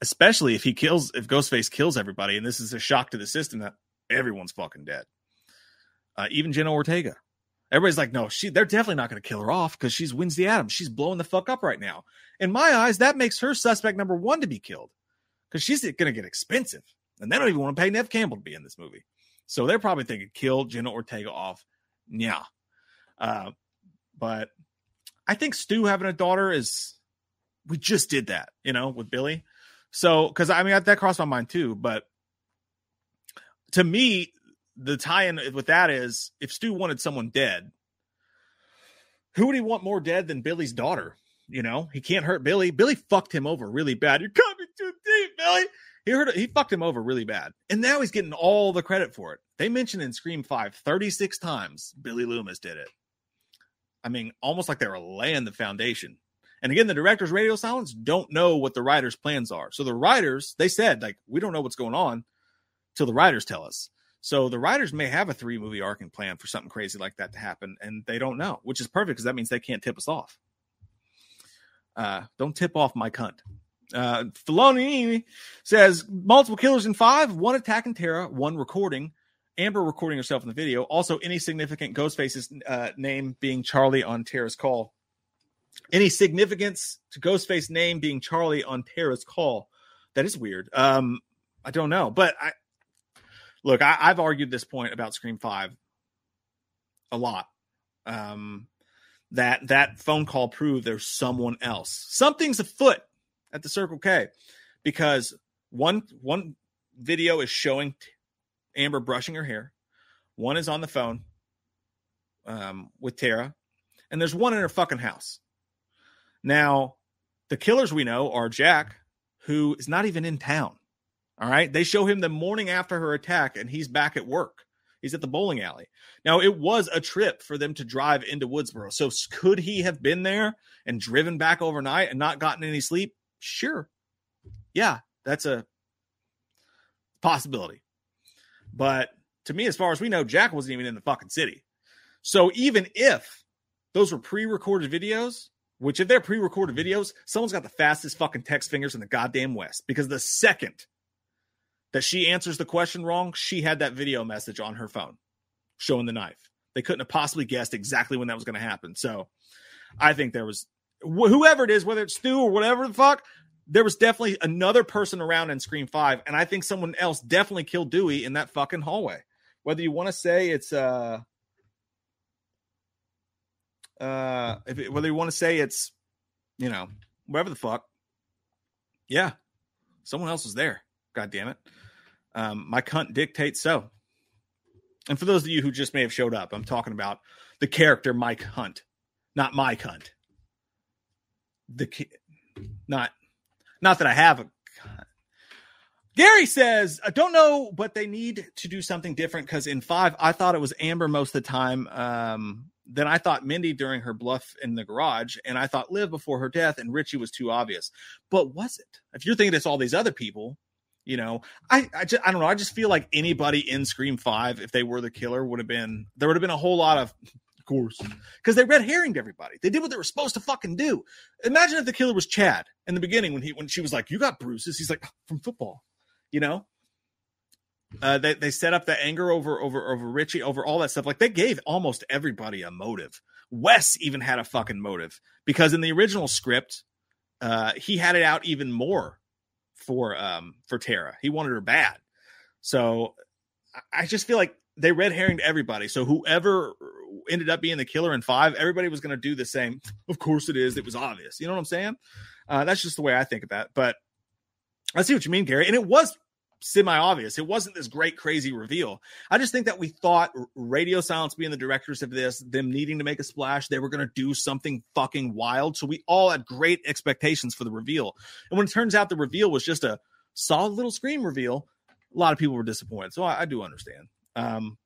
Speaker 1: Especially if he kills, if Ghostface kills everybody, and this is a shock to the system that everyone's fucking dead. Uh, even Jenna Ortega. Everybody's like, no, she they're definitely not going to kill her off because she's Wednesday Addams. She's blowing the fuck up right now. In my eyes, that makes her suspect number one to be killed because she's going to get expensive, and they don't even want to pay Nev Campbell to be in this movie. So they're probably thinking kill Jenna Ortega off. Yeah, uh, but I think Stu having a daughter is we just did that, you know, with Billy. So because I mean that crossed my mind too, but to me, the tie-in with that is if Stu wanted someone dead, who would he want more dead than Billy's daughter? You know, he can't hurt Billy. Billy fucked him over really bad. You're coming too deep, Billy. He heard he fucked him over really bad. And now he's getting all the credit for it. They mentioned in Scream 5 36 times Billy Loomis did it. I mean, almost like they were laying the foundation. And again, the director's radio silence don't know what the writers' plans are. So the writers, they said, like, we don't know what's going on till the writers tell us. So the writers may have a three movie arc and plan for something crazy like that to happen, and they don't know, which is perfect because that means they can't tip us off. Uh, don't tip off my cunt. Uh, Filoni says multiple killers in five, one attack attacking Tara, one recording, Amber recording herself in the video. Also, any significant Ghostface's uh, name being Charlie on Tara's call. Any significance to Ghostface name being Charlie on Tara's call? That is weird. Um, I don't know, but I look. I, I've argued this point about Scream Five a lot. Um, that that phone call proved there's someone else. Something's afoot at the Circle K because one one video is showing Amber brushing her hair. One is on the phone um, with Tara, and there's one in her fucking house. Now, the killers we know are Jack, who is not even in town. All right, they show him the morning after her attack, and he's back at work. He's at the bowling alley. Now, it was a trip for them to drive into Woodsboro. So, could he have been there and driven back overnight and not gotten any sleep? Sure. Yeah, that's a possibility. But to me, as far as we know, Jack wasn't even in the fucking city. So, even if those were pre recorded videos, which if they're pre recorded videos, someone's got the fastest fucking text fingers in the goddamn West because the second that she answers the question wrong, she had that video message on her phone showing the knife. They couldn't have possibly guessed exactly when that was going to happen. So I think there was wh- whoever it is, whether it's Stu or whatever the fuck, there was definitely another person around in Scream 5. And I think someone else definitely killed Dewey in that fucking hallway. Whether you want to say it's, uh, uh, if it, whether you want to say it's, you know, whatever the fuck. Yeah. Someone else was there. God damn it. Um, my cunt dictates so. And for those of you who just may have showed up, I'm talking about the character Mike Hunt, not my cunt. The ki- not not that I have a Gary says, I don't know, but they need to do something different because in five, I thought it was Amber most of the time. Um, then I thought Mindy during her bluff in the garage, and I thought Liv before her death, and Richie was too obvious. But was it? If you're thinking it's all these other people, you know, I I, just, I don't know. I just feel like anybody in Scream Five, if they were the killer, would have been there would have been a whole lot of, course, because they red herringed everybody. They did what they were supposed to fucking do. Imagine if the killer was Chad in the beginning when he when she was like, "You got bruises," he's like, "From football," you know. Uh, they they set up the anger over over over Richie over all that stuff. Like they gave almost everybody a motive. Wes even had a fucking motive because in the original script, uh, he had it out even more for um for Tara. He wanted her bad. So I just feel like they red herringed everybody. So whoever ended up being the killer in five, everybody was going to do the same. Of course it is. It was obvious. You know what I'm saying? Uh, that's just the way I think of that. But I see what you mean, Gary. And it was semi obvious. It wasn't this great, crazy reveal. I just think that we thought Radio Silence being the directors of this, them needing to make a splash, they were going to do something fucking wild. So we all had great expectations for the reveal. And when it turns out the reveal was just a solid little scream reveal, a lot of people were disappointed. So I, I do understand. Um,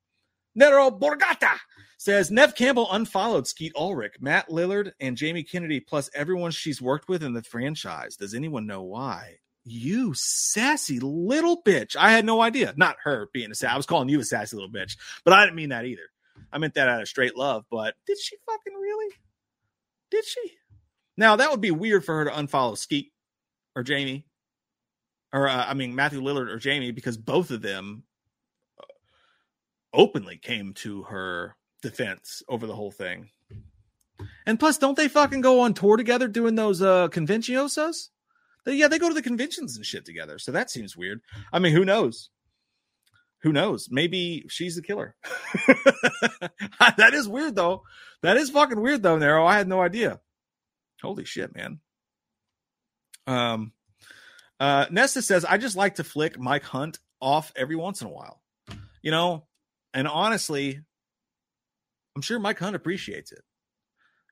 Speaker 1: Nero Borgata says Nev Campbell unfollowed Skeet Ulrich, Matt Lillard, and Jamie Kennedy, plus everyone she's worked with in the franchise. Does anyone know why? You sassy little bitch. I had no idea. Not her being a sassy. I was calling you a sassy little bitch, but I didn't mean that either. I meant that out of straight love. But did she fucking really? Did she? Now that would be weird for her to unfollow Skeet or Jamie, or uh, I mean Matthew Lillard or Jamie, because both of them uh, openly came to her defense over the whole thing. And plus, don't they fucking go on tour together doing those uh convenciosas? They, yeah, they go to the conventions and shit together. So that seems weird. I mean, who knows? Who knows? Maybe she's the killer. that is weird though. That is fucking weird though, Nero. I had no idea. Holy shit, man. Um uh Nesta says, I just like to flick Mike Hunt off every once in a while. You know, and honestly, I'm sure Mike Hunt appreciates it.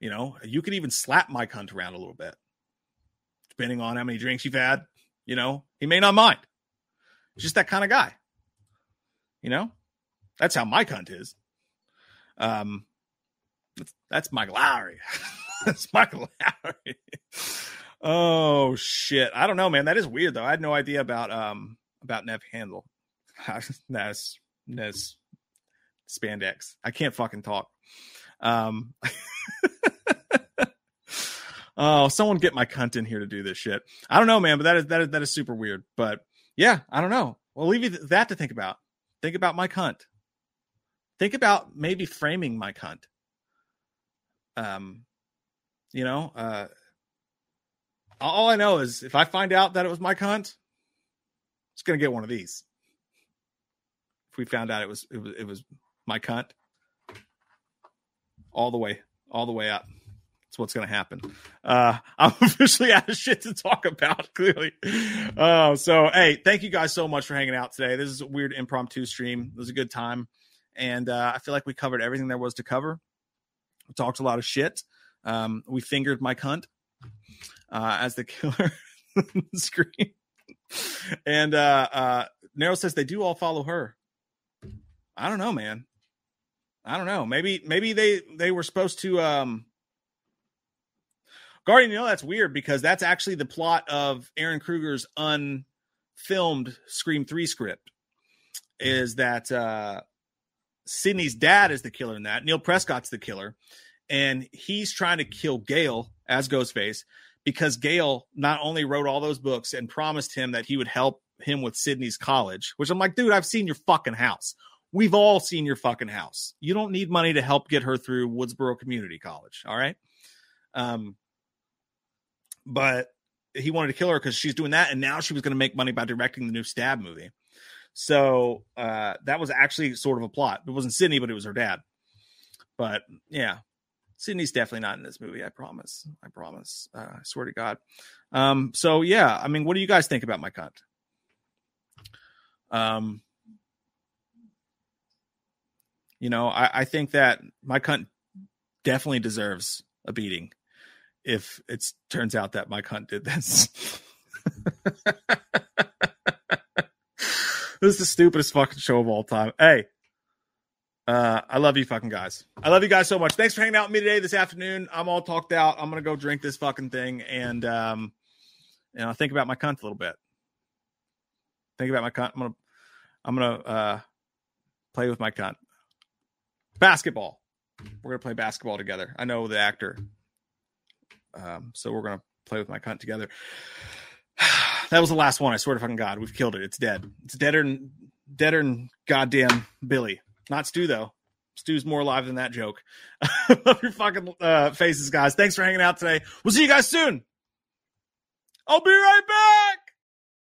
Speaker 1: You know, you could even slap Mike Hunt around a little bit, depending on how many drinks you've had. You know, he may not mind. He's just that kind of guy. You know, that's how Mike Hunt is. Um, that's, that's Mike Lowry. that's Mike Lowry. oh shit! I don't know, man. That is weird though. I had no idea about um about Nev Handel. That's Nes spandex. I can't fucking talk. Um, oh, someone get my cunt in here to do this shit. I don't know, man, but that is that is that is super weird. But yeah, I don't know. We'll leave you that to think about. Think about my cunt. Think about maybe framing my cunt. Um, you know, uh, all I know is if I find out that it was my cunt, it's gonna get one of these. If we found out it was it was it was my cunt, all the way, all the way up. That's what's going to happen. Uh, I'm officially out of shit to talk about, clearly. Uh, so, hey, thank you guys so much for hanging out today. This is a weird impromptu stream. It was a good time. And uh, I feel like we covered everything there was to cover. We talked a lot of shit. Um, we fingered my cunt uh, as the killer screen. And uh, uh, Nero says they do all follow her. I don't know, man. I don't know. Maybe maybe they they were supposed to um Guardian, you know that's weird because that's actually the plot of Ehren Kruger's unfilmed Scream 3 script. Is that uh Sidney's dad is the killer in that. Neil Prescott's the killer. And he's trying to kill Gale as Ghostface because Gale not only wrote all those books and promised him that he would help him with Sidney's college, which I'm like, dude, I've seen your fucking house. We've all seen your fucking house. You don't need money to help get her through Woodsboro Community College. All right. Um, but he wanted to kill her because she's doing that, and now she was going to make money by directing the new Stab movie. So uh, that was actually sort of a plot. It wasn't Sidney, but it was her dad. But yeah, Sidney's definitely not in this movie. I promise. I promise. Uh, I swear to God. Um, so yeah, I mean, what do you guys think about my cunt? Um, you know, I, I think that my cunt definitely deserves a beating if it turns out that my cunt did this. this is the stupidest fucking show of all time. Hey, uh, I love you fucking guys. I love you guys so much. Thanks for hanging out with me today this afternoon. I'm all talked out. I'm gonna go drink this fucking thing and um, you know, think about my cunt a little bit. Think about my cunt. I'm gonna I'm gonna uh play with my cunt. Basketball. We're gonna play basketball together. I know the actor. Um, so we're gonna play with my cunt together. that was the last one. I swear to fucking God, we've killed it. It's dead. It's deader than deader than goddamn Billy. Not Stu though. Stu's more alive than that joke. Love your fucking uh, faces, guys. Thanks for hanging out today. We'll see you guys soon. I'll be right back.